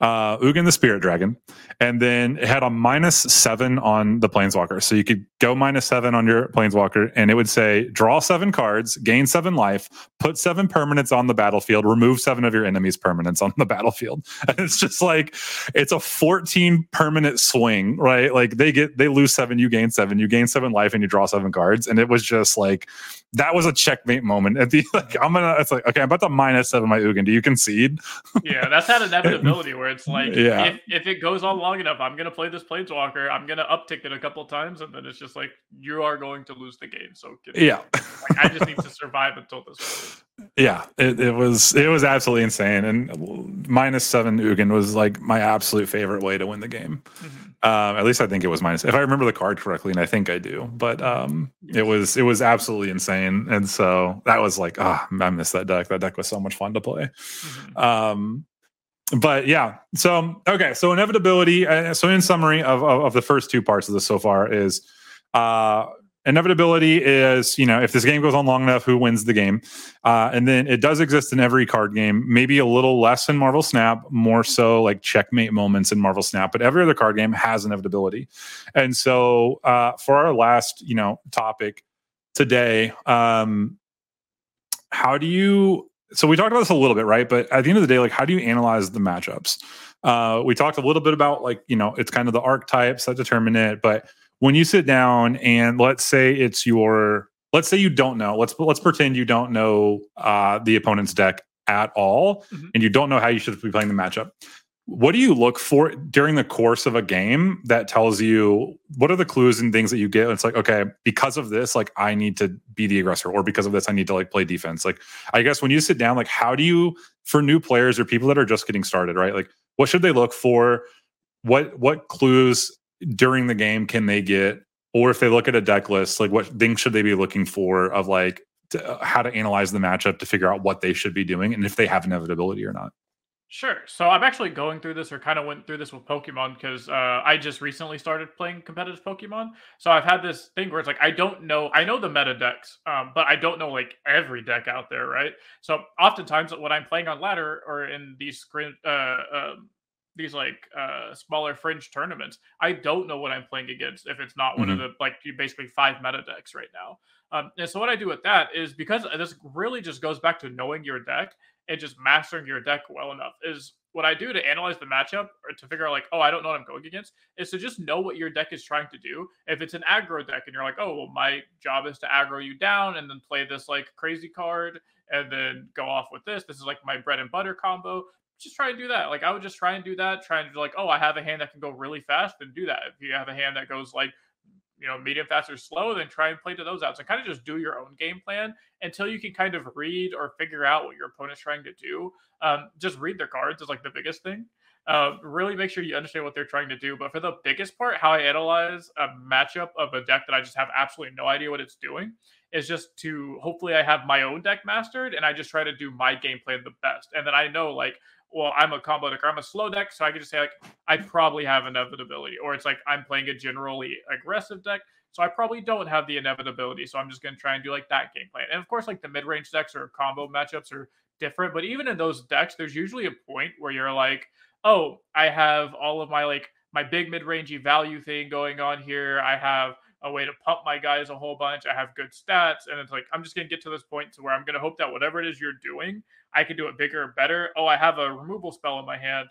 uh, Ugin the Spirit Dragon, and then it had a minus seven on the Planeswalker. So you could go minus seven on your Planeswalker, and it would say draw seven cards, gain seven life, put seven permanents on the battlefield, remove seven of your enemies' permanents on the battlefield. And it's just like it's a 14 permanent swing, right? Like they get they lose seven, you gain seven, you gain seven life, and you draw seven cards. And it was just like that was a checkmate moment. At the like, I'm gonna it's like, okay, I'm about to minus seven my Ugin. Do you concede? Yeah, that's that inevitability where it's like yeah. if, if it goes on long enough, I'm gonna play this planeswalker. I'm gonna uptick it a couple times, and then it's just like you are going to lose the game. So yeah, like, I just need to survive until this. Yeah, it, it was it was absolutely insane, and minus seven Ugin was like my absolute favorite way to win the game. Mm-hmm. Um, at least I think it was minus. If I remember the card correctly, and I think I do, but um, it was it was absolutely insane, and so that was like, ah, oh, I missed that deck. That deck was so much fun to play. Mm-hmm. Um, but yeah, so okay, so inevitability. Uh, so in summary of, of, of the first two parts of this so far is uh, inevitability is you know if this game goes on long enough, who wins the game, uh, and then it does exist in every card game. Maybe a little less in Marvel Snap, more so like checkmate moments in Marvel Snap, but every other card game has inevitability. And so uh, for our last you know topic today, um, how do you so we talked about this a little bit, right? But at the end of the day, like, how do you analyze the matchups? Uh, we talked a little bit about like, you know, it's kind of the archetypes that determine it. But when you sit down and let's say it's your, let's say you don't know, let's let's pretend you don't know uh, the opponent's deck at all, mm-hmm. and you don't know how you should be playing the matchup what do you look for during the course of a game that tells you what are the clues and things that you get? It's like okay because of this like i need to be the aggressor or because of this i need to like play defense. Like i guess when you sit down like how do you for new players or people that are just getting started right? Like what should they look for? What what clues during the game can they get? Or if they look at a deck list like what things should they be looking for of like to, uh, how to analyze the matchup to figure out what they should be doing and if they have inevitability or not Sure. So I'm actually going through this, or kind of went through this with Pokemon because uh, I just recently started playing competitive Pokemon. So I've had this thing where it's like I don't know, I know the meta decks, um, but I don't know like every deck out there, right? So oftentimes when I'm playing on ladder or in these uh, uh, these like uh, smaller fringe tournaments, I don't know what I'm playing against if it's not mm-hmm. one of mm-hmm. the like basically five meta decks right now. Um, and so what I do with that is because this really just goes back to knowing your deck and just mastering your deck well enough is what I do to analyze the matchup or to figure out like, oh, I don't know what I'm going against, is to just know what your deck is trying to do. If it's an aggro deck and you're like, oh, well, my job is to aggro you down and then play this like crazy card and then go off with this. This is like my bread and butter combo. Just try and do that. Like I would just try and do that. Try and be like, oh, I have a hand that can go really fast, then do that. If you have a hand that goes like you know, medium, fast, or slow, then try and play to those outs and kind of just do your own game plan until you can kind of read or figure out what your opponent's trying to do. Um, just read their cards is like the biggest thing. Uh, really make sure you understand what they're trying to do. But for the biggest part, how I analyze a matchup of a deck that I just have absolutely no idea what it's doing is just to hopefully I have my own deck mastered and I just try to do my game plan the best. And then I know like, well, I'm a combo deck, I'm a slow deck, so I can just say like I probably have inevitability, or it's like I'm playing a generally aggressive deck, so I probably don't have the inevitability. So I'm just gonna try and do like that gameplay. And of course, like the mid range decks or combo matchups are different, but even in those decks, there's usually a point where you're like, oh, I have all of my like my big mid rangey value thing going on here. I have a way to pump my guys a whole bunch. I have good stats, and it's like I'm just gonna get to this point to where I'm gonna hope that whatever it is you're doing, I could do it bigger or better. Oh, I have a removal spell in my hand,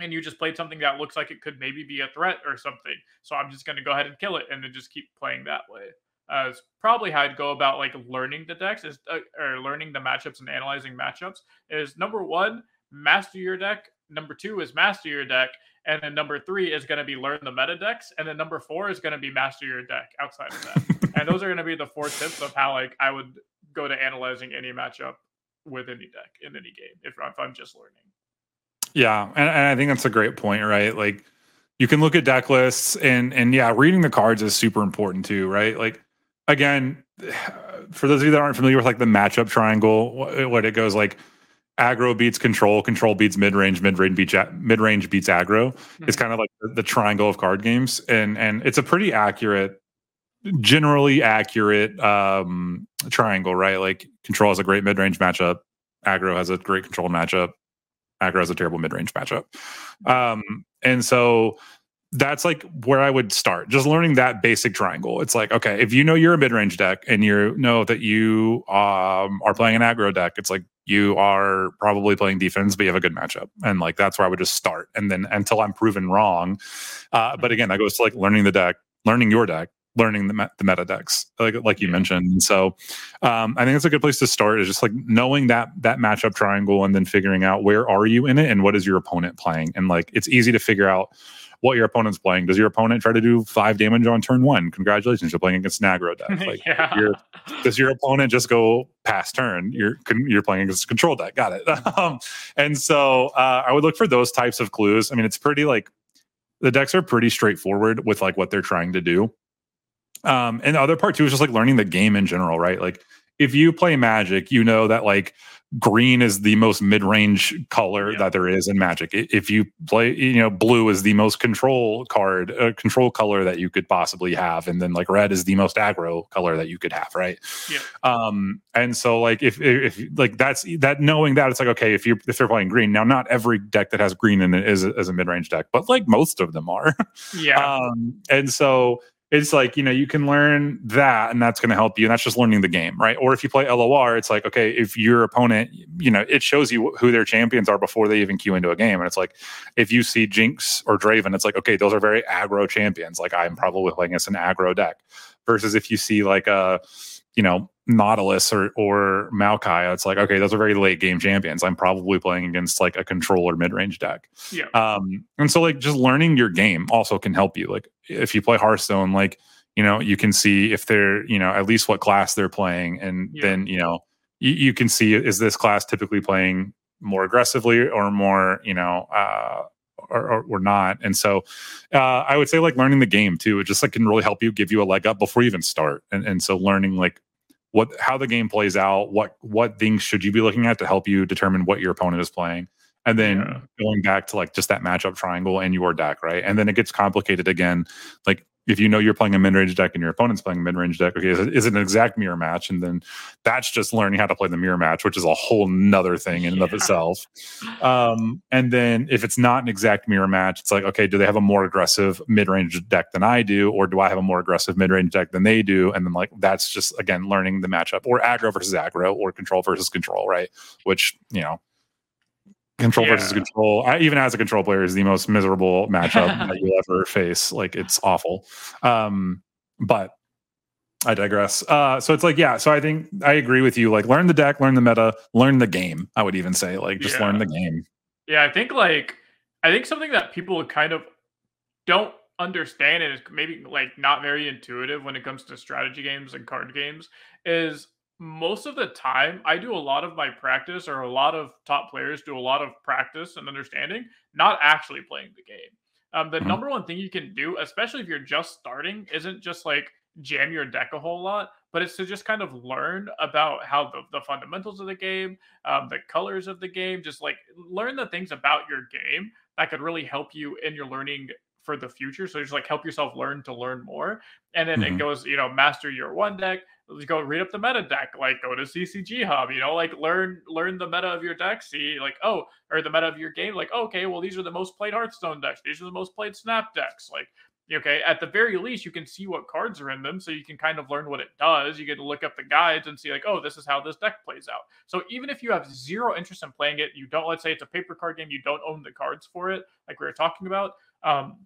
and you just played something that looks like it could maybe be a threat or something. So I'm just gonna go ahead and kill it, and then just keep playing that way. Uh, it's probably how I'd go about like learning the decks is uh, or learning the matchups and analyzing matchups. Is number one, master your deck. Number two is master your deck, and then number three is going to be learn the meta decks. And then number four is going to be master your deck outside of that. and those are going to be the four tips of how like I would go to analyzing any matchup with any deck in any game if, if I'm just learning. Yeah, and, and I think that's a great point, right? Like you can look at deck lists and and yeah, reading the cards is super important too, right? Like again, for those of you that aren't familiar with like the matchup triangle, what it goes like aggro beats control, control beats mid range, mid range beats mid range beats aggro. Mm-hmm. It's kind of like the, the, triangle of card games, and and it's a pretty accurate, generally accurate um, triangle, right? Like control has a great mid range matchup, aggro has a great control matchup, aggro has a terrible mid range matchup, um, and so that's like where I would start. Just learning that basic triangle. It's like, okay, if you know you're a mid-range deck and you know that you um, are playing an aggro deck, it's like you are probably playing defense, but you have a good matchup. And like that's where I would just start. And then until I'm proven wrong. Uh, but again, that goes to like learning the deck, learning your deck, learning the, the meta decks, like like you mentioned. And so um, I think it's a good place to start is just like knowing that that matchup triangle and then figuring out where are you in it and what is your opponent playing. And like it's easy to figure out what your opponent's playing. Does your opponent try to do five damage on turn one? Congratulations, you're playing against an aggro deck. Like, yeah. does your opponent just go past turn? You're you're playing against control deck. Got it. um, and so uh, I would look for those types of clues. I mean, it's pretty like the decks are pretty straightforward with like what they're trying to do. Um, and the other part too is just like learning the game in general, right? Like if you play Magic, you know that like green is the most mid-range color yeah. that there is in magic if you play you know blue is the most control card uh, control color that you could possibly have and then like red is the most aggro color that you could have right yeah. um and so like if if like that's that knowing that it's like okay if you're if they're playing green now not every deck that has green in it is, is a mid-range deck but like most of them are yeah um and so it's like you know you can learn that and that's going to help you and that's just learning the game right or if you play lor it's like okay if your opponent you know it shows you who their champions are before they even queue into a game and it's like if you see jinx or draven it's like okay those are very aggro champions like i'm probably playing against an aggro deck versus if you see like a you know Nautilus or or Maokai, it's like okay, those are very late game champions. I'm probably playing against like a controller mid range deck. Yeah. Um, and so like just learning your game also can help you. Like if you play Hearthstone, like you know you can see if they're you know at least what class they're playing, and yeah. then you know you, you can see is this class typically playing more aggressively or more you know uh, or, or, or, not. And so uh, I would say like learning the game too. It just like can really help you give you a leg up before you even start. And and so learning like what how the game plays out, what what things should you be looking at to help you determine what your opponent is playing. And then yeah. going back to like just that matchup triangle in your deck, right? And then it gets complicated again. Like if you know you're playing a mid-range deck and your opponent's playing a mid-range deck, okay, is it, is it an exact mirror match? And then that's just learning how to play the mirror match, which is a whole nother thing in yeah. and of itself. Um, and then if it's not an exact mirror match, it's like, okay, do they have a more aggressive mid-range deck than I do, or do I have a more aggressive mid-range deck than they do? And then like that's just again learning the matchup, or aggro versus aggro, or control versus control, right? Which you know control yeah. versus control I, even as a control player is the most miserable matchup that you'll ever face. Like it's awful. Um but i digress. Uh so it's like yeah so i think i agree with you. Like learn the deck learn the meta learn the game i would even say. Like just yeah. learn the game. Yeah i think like i think something that people kind of don't understand and is maybe like not very intuitive when it comes to strategy games and card games is most of the time I do a lot of my practice or a lot of top players do a lot of practice and understanding, not actually playing the game. Um, the mm-hmm. number one thing you can do, especially if you're just starting, isn't just like jam your deck a whole lot, but it's to just kind of learn about how the, the fundamentals of the game, um, the colors of the game, just like learn the things about your game that could really help you in your learning for the future. So just like help yourself learn to learn more. And then mm-hmm. it goes, you know, master your one deck, go read up the meta deck, like go to CCG Hub, you know, like learn learn the meta of your deck, see like, oh, or the meta of your game, like, okay, well, these are the most played Hearthstone decks, these are the most played Snap decks. Like okay at the very least you can see what cards are in them so you can kind of learn what it does you get to look up the guides and see like oh this is how this deck plays out so even if you have zero interest in playing it you don't let's say it's a paper card game you don't own the cards for it like we were talking about um,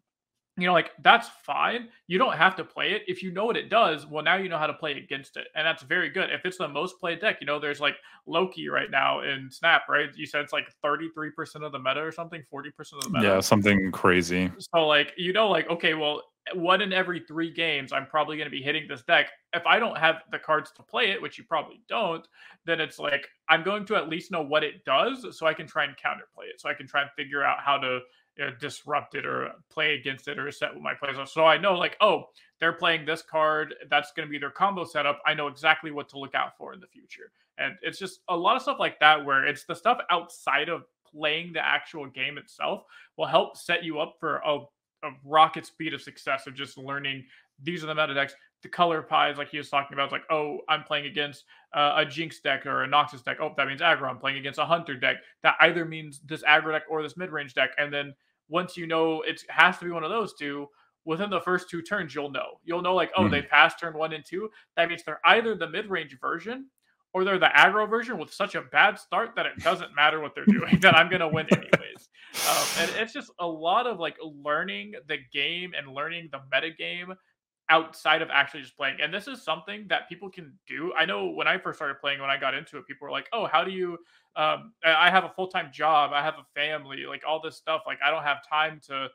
you know, like that's fine. You don't have to play it. If you know what it does, well, now you know how to play against it. And that's very good. If it's the most played deck, you know, there's like Loki right now in Snap, right? You said it's like 33% of the meta or something, 40% of the meta. Yeah, something crazy. So, like, you know, like, okay, well, one in every three games, I'm probably going to be hitting this deck. If I don't have the cards to play it, which you probably don't, then it's like I'm going to at least know what it does so I can try and counterplay it. So I can try and figure out how to you know, disrupt it or play against it or set what my plays are. So I know like, oh, they're playing this card. That's going to be their combo setup. I know exactly what to look out for in the future. And it's just a lot of stuff like that where it's the stuff outside of playing the actual game itself will help set you up for a, a rocket speed of success of just learning these are the meta decks. The color pies, like he was talking about, it's like, oh, I'm playing against uh, a Jinx deck or a Noxus deck. Oh, that means aggro. I'm playing against a Hunter deck. That either means this aggro deck or this mid range deck. And then once you know it has to be one of those two, within the first two turns, you'll know. You'll know, like, oh, mm. they passed turn one and two. That means they're either the mid range version or they're the aggro version with such a bad start that it doesn't matter what they're doing, that I'm going to win anyways. Um, and it's just a lot of like learning the game and learning the meta game outside of actually just playing. And this is something that people can do. I know when I first started playing, when I got into it, people were like, "Oh, how do you?" Um, I have a full time job. I have a family. Like all this stuff. Like I don't have time to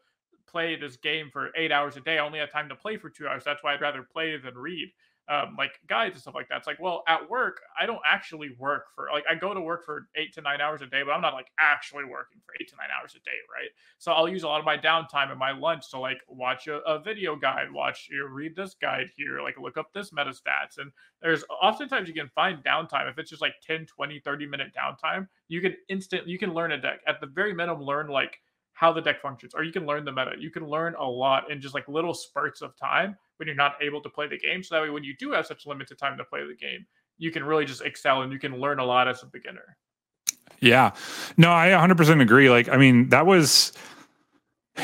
play this game for eight hours a day. I only have time to play for two hours. That's why I'd rather play than read um, like guides and stuff like that. It's like, well, at work, I don't actually work for like I go to work for eight to nine hours a day, but I'm not like actually working for eight to nine hours a day, right? So I'll use a lot of my downtime and my lunch to like watch a, a video guide, watch you know, read this guide here, like look up this meta stats. And there's oftentimes you can find downtime if it's just like 10, 20, 30 minute downtime, you can instant you can learn a deck. At the very minimum, learn like how the deck functions, or you can learn the meta. You can learn a lot in just like little spurts of time when you're not able to play the game. So that way, when you do have such limited time to play the game, you can really just excel and you can learn a lot as a beginner. Yeah. No, I 100% agree. Like, I mean, that was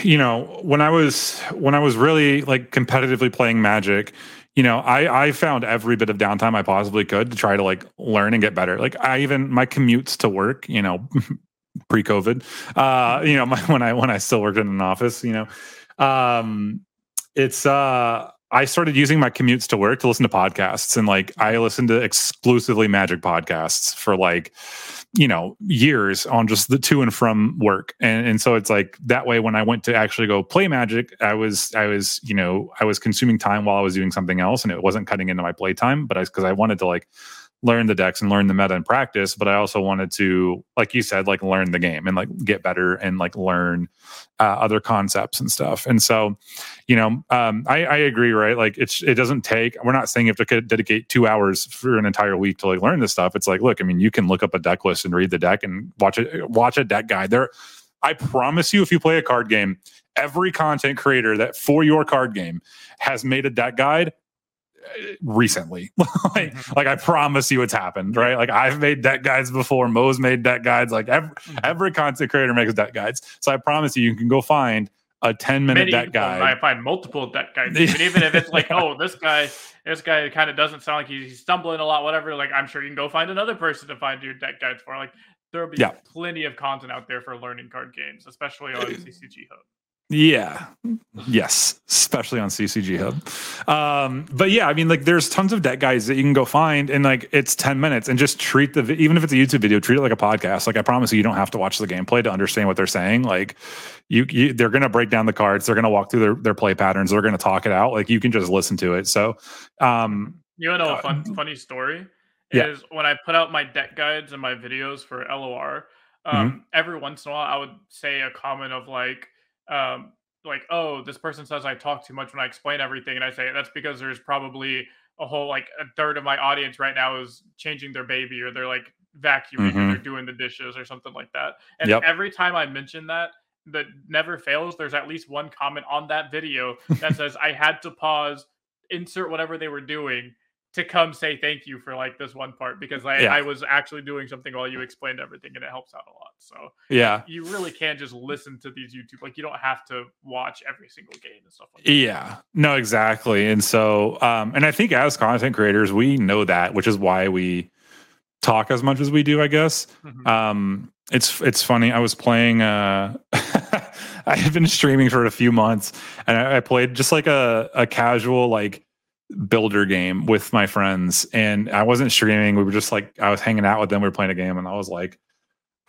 you know when i was when i was really like competitively playing magic you know i i found every bit of downtime i possibly could to try to like learn and get better like i even my commutes to work you know pre-covid uh you know my, when i when i still worked in an office you know um it's uh I started using my commutes to work to listen to podcasts and like I listened to exclusively magic podcasts for like you know years on just the to and from work. And and so it's like that way when I went to actually go play magic I was I was you know I was consuming time while I was doing something else and it wasn't cutting into my playtime but I because I wanted to like learn the decks and learn the meta and practice but i also wanted to like you said like learn the game and like get better and like learn uh, other concepts and stuff. And so you know um, I, I agree right? Like it's it doesn't take we're not saying you have to dedicate two hours for an entire week to like learn this stuff. It's like look i mean you can look up a deck list and read the deck and watch it watch a deck guide. There i promise you if you play a card game every content creator that for your card game has made a deck guide recently. like, mm-hmm. like I promise you it's happened, right? Like I've made deck guides before. Moe's made deck guides. Like every, mm-hmm. every content creator makes deck guides. So I promise you, you can go find a 10 minute Many, deck guide. I find multiple deck guides. Even, even if it's like, oh, this guy, this guy kind of doesn't sound like he's stumbling a lot, whatever. Like I'm sure you can go find another person to find your deck guides for. Like there'll be yeah. plenty of content out there for learning card games, especially on CCG Hub. Yeah. Yes. Especially on CCG Hub. Um, but yeah, I mean, like, there's tons of deck guides that you can go find, and like, it's 10 minutes, and just treat the, even if it's a YouTube video, treat it like a podcast. Like, I promise you, you don't have to watch the gameplay to understand what they're saying. Like, you, you they're going to break down the cards, they're going to walk through their, their play patterns, they're going to talk it out. Like, you can just listen to it. So, um, you know, a fun, uh, funny story yeah. is when I put out my deck guides and my videos for LOR. Um, mm-hmm. Every once in a while, I would say a comment of like, um, like, oh, this person says I talk too much when I explain everything, and I say that's because there's probably a whole like a third of my audience right now is changing their baby or they're like vacuuming mm-hmm. or they're doing the dishes or something like that. And yep. every time I mention that, that never fails, there's at least one comment on that video that says I had to pause, insert whatever they were doing to come say thank you for like this one part because I, yeah. I was actually doing something while you explained everything and it helps out a lot. So yeah, you really can't just listen to these YouTube like you don't have to watch every single game and stuff like that. Yeah, no, exactly. And so um and I think as content creators, we know that, which is why we talk as much as we do, I guess. Mm-hmm. Um it's it's funny. I was playing uh I have been streaming for a few months and I, I played just like a, a casual like builder game with my friends and I wasn't streaming. We were just like I was hanging out with them. We were playing a game and I was like,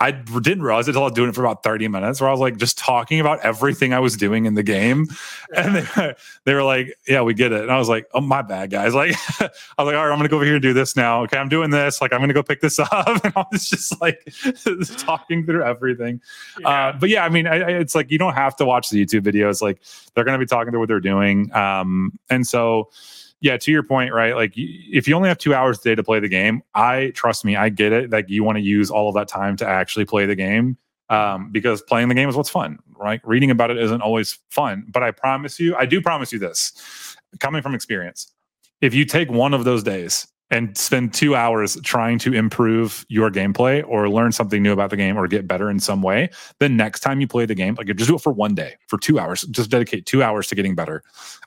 I didn't realize it until I was doing it for about 30 minutes where I was like just talking about everything I was doing in the game. And they, they were like, Yeah, we get it. And I was like, Oh, my bad, guys. Like, I was like, All right, I'm gonna go over here and do this now. Okay, I'm doing this. Like, I'm gonna go pick this up. And I was just like talking through everything. Yeah. Uh, but yeah, I mean, I, it's like you don't have to watch the YouTube videos. Like, they're gonna be talking through what they're doing. Um, and so, yeah, to your point, right? Like if you only have two hours a day to play the game, I trust me, I get it. Like you want to use all of that time to actually play the game um, because playing the game is what's fun, right? Reading about it isn't always fun. But I promise you, I do promise you this, coming from experience. If you take one of those days and spend two hours trying to improve your gameplay or learn something new about the game or get better in some way, then next time you play the game, like just do it for one day, for two hours, just dedicate two hours to getting better.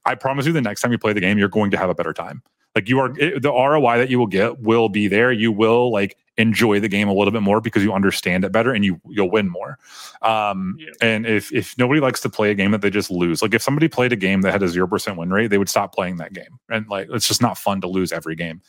I promise you, the next time you play the game, you're going to have a better time. Like you are, it, the ROI that you will get will be there. You will like enjoy the game a little bit more because you understand it better and you you'll win more. Um, yeah. And if if nobody likes to play a game that they just lose, like if somebody played a game that had a zero percent win rate, they would stop playing that game. And like it's just not fun to lose every game.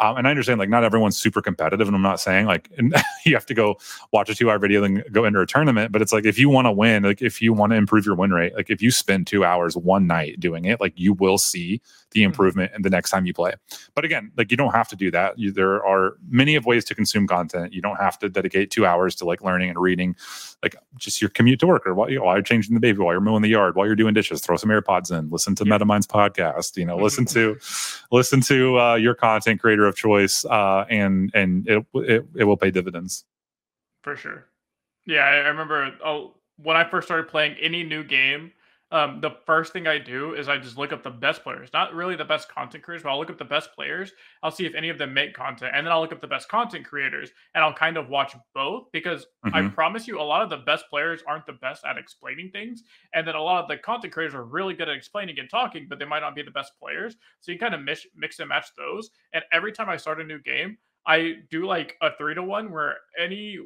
Um, and I understand like not everyone's super competitive, and I'm not saying like you have to go watch a two hour video and go into a tournament. But it's like if you want to win, like if you want to improve your win rate, like if you spend two hours one night doing it, like you will see the hmm. improvement in the next time you play. But again, like you don't have to do that. You, there are many of ways to consume content. You don't have to dedicate two hours to like learning and reading, like just your commute to work or while, you know, while you're changing the baby, while you're mowing the yard, while you're doing dishes, throw some AirPods in, listen to yeah. MetaMinds podcast, you know, listen to, listen to uh, your content creator of choice, uh, and and it, it it will pay dividends. For sure. Yeah, I remember oh, when I first started playing any new game um, the first thing I do is I just look up the best players, not really the best content creators, but I'll look up the best players. I'll see if any of them make content, and then I'll look up the best content creators, and I'll kind of watch both because mm-hmm. I promise you, a lot of the best players aren't the best at explaining things, and then a lot of the content creators are really good at explaining and talking, but they might not be the best players. So you kind of mix, mix and match those. And every time I start a new game, I do like a three to one where any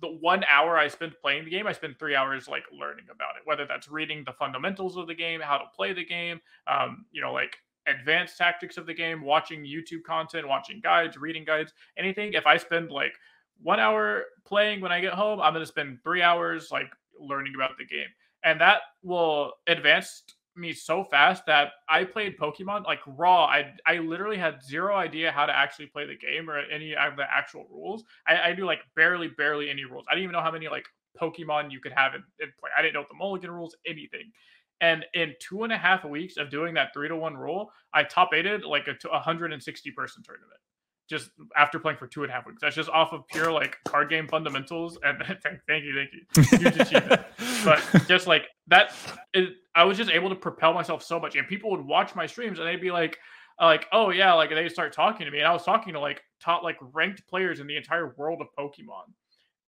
the one hour I spend playing the game, I spend three hours like learning about it, whether that's reading the fundamentals of the game, how to play the game, um, you know, like advanced tactics of the game, watching YouTube content, watching guides, reading guides, anything. If I spend like one hour playing when I get home, I'm going to spend three hours like learning about the game. And that will advance me so fast that I played Pokemon like raw. I I literally had zero idea how to actually play the game or any of the actual rules. I, I knew like barely, barely any rules. I didn't even know how many like Pokemon you could have in, in play. I didn't know the Mulligan rules, anything. And in two and a half weeks of doing that three to one rule, I top eighted like a 160 person tournament just after playing for two and a half weeks. That's just off of pure like card game fundamentals. And thank, thank you, thank you. Huge achievement. but just like that, it, I was just able to propel myself so much. And people would watch my streams and they'd be like, like, oh yeah, like they start talking to me. And I was talking to like top like ranked players in the entire world of Pokemon.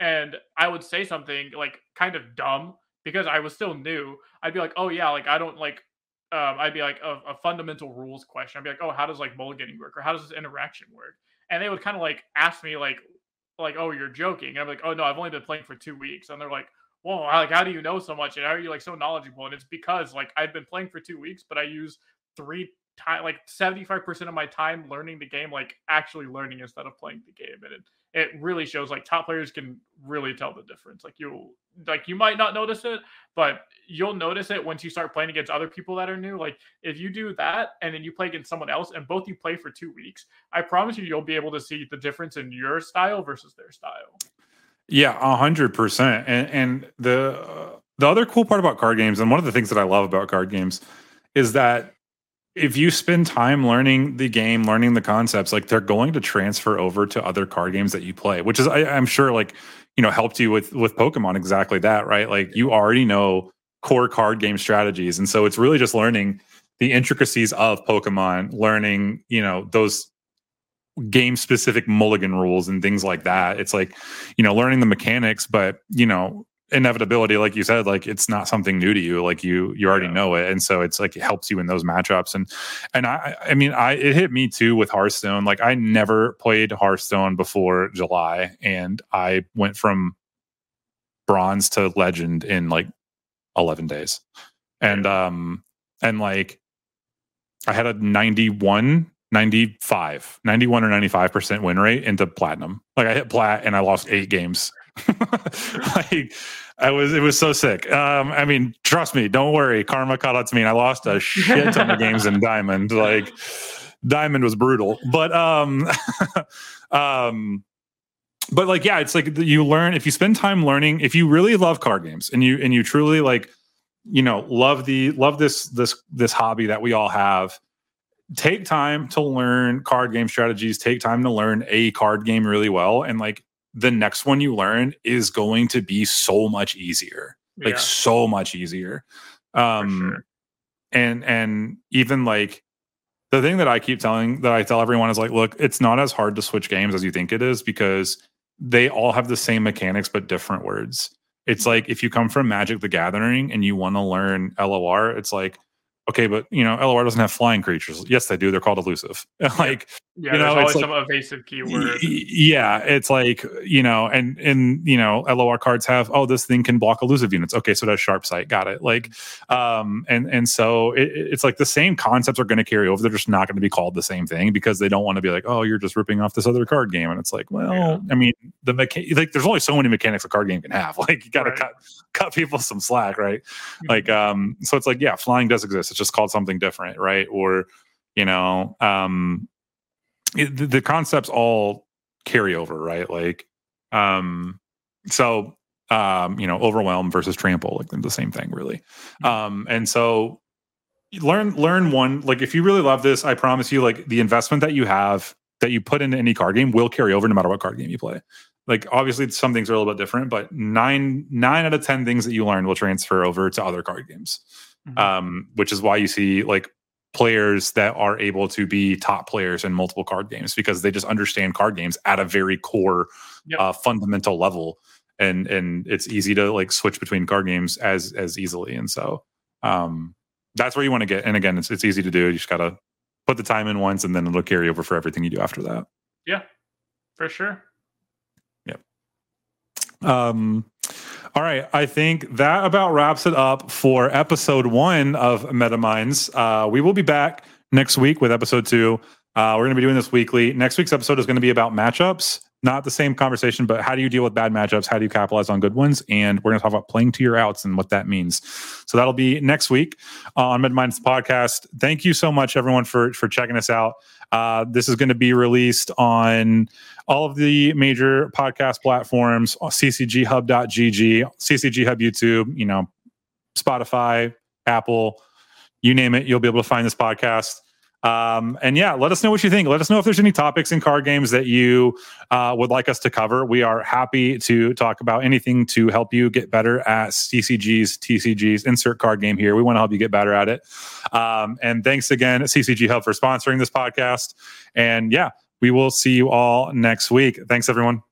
And I would say something like kind of dumb because I was still new. I'd be like, oh yeah, like I don't like um, I'd be like a, a, fundamental rules question. I'd be like, oh, how does like mulliganing work, or how does this interaction work? And they would kind of like ask me like like oh you're joking and i'm like oh no i've only been playing for two weeks and they're like whoa like how do you know so much and how are you like so knowledgeable? And it's because like i've been playing for two weeks but i use three time, like 75% of my time learning the game, like actually learning instead of playing the game. And it, it really shows like top players can really tell the difference. Like you like you might not notice it, but you'll notice it once you start playing against other people that are new. Like if you do that and then you play against someone else and both you play for two weeks, I promise you you'll be able to see the difference in your style versus their style. Yeah, a hundred percent. And and the uh, the other cool part about card games, and one of the things that I love about card games, is that if you spend time learning the game, learning the concepts, like they're going to transfer over to other card games that you play, which is I, I'm sure like you know helped you with with Pokemon exactly that, right? Like you already know core card game strategies, and so it's really just learning the intricacies of Pokemon, learning you know those game specific mulligan rules and things like that. It's like you know learning the mechanics, but you know inevitability like you said like it's not something new to you like you you already yeah. know it. And so it's like it helps you in those matchups. And and i i mean i it hit me too with hearthstone. Like i never played hearthstone before july and i went from bronze to legend in like 11 days. And um and like i had a 91 95 91 or 95% win rate into platinum. Like i hit plat and i lost eight games like I was, it was so sick. Um, I mean, trust me, don't worry. Karma caught up to me, and I lost a shit ton of games in Diamond. Like, Diamond was brutal, but um, um, but like, yeah, it's like you learn if you spend time learning. If you really love card games and you and you truly like, you know, love the love this this this hobby that we all have take time to learn card game strategies take time to learn a card game really well and like the next one you learn is going to be so much easier like yeah. so much easier um sure. and and even like the thing that i keep telling that i tell everyone is like look it's not as hard to switch games as you think it is because they all have the same mechanics but different words it's mm-hmm. like if you come from magic the gathering and you want to learn lor it's like okay, but you know, LOR doesn't have flying creatures. Yes, they do. They're called elusive. like, yeah, you know, always like, some evasive keyword. Yeah, it's like you know, and and you know, LOR cards have oh, this thing can block elusive units. Okay, so that's Sharpsight. Got it. Like, um, and and so it, it's like the same concepts are going to carry over. They're just not going to be called the same thing because they don't want to be like, oh, you're just ripping off this other card game. And it's like, well, yeah. I mean, the mecha- like, there's only so many mechanics a card game can have. Like, you got to right. cut cut people some slack, right? Mm-hmm. Like, um, so it's like, yeah, flying does exist. It's just called something different, right? Or you know, um, it, the, concepts all carry over, right? Like, um, so um, you know, overwhelm versus trample, like the same thing, really. Mm-hmm. Um, and so learn learn one like if you really love this i promise you like the investment that you have that you put into any card game will carry over no matter what card game you play like obviously some things are a little bit different but nine nine out of ten things that you learn will transfer over to other card games mm-hmm. um, which is why you see like players that are able to be top players in multiple card games because they just understand card games at a very core yep. uh, fundamental level. And and it's easy to like switch between card games as as easily. And so um that's where you want to get and again it's, it's easy to do. You just gotta put the time in once and then it'll carry over for everything you do after that. Yeah for sure. Yep. um, all right. I think that about wraps it up for episode one of MetaMinds. Uh, we will be back next week with episode two. Uh, we're going to be doing this weekly. Next week's episode is going to be about matchups. Not the same conversation, but how do you deal with bad matchups? How do you capitalize on good ones? And we're going to talk about playing to your outs and what that means. So that'll be next week on MetaMinds podcast. Thank you so much, everyone, for for checking us out. Uh, this is going to be released on all of the major podcast platforms, ccghub.gg, CCG Hub YouTube, you know, Spotify, Apple, you name it, you'll be able to find this podcast. Um, and yeah, let us know what you think. Let us know if there's any topics in card games that you uh, would like us to cover. We are happy to talk about anything to help you get better at CCGs, TCGs, insert card game here. We want to help you get better at it. Um, and thanks again, CCG Hub, for sponsoring this podcast. And yeah, we will see you all next week. Thanks, everyone.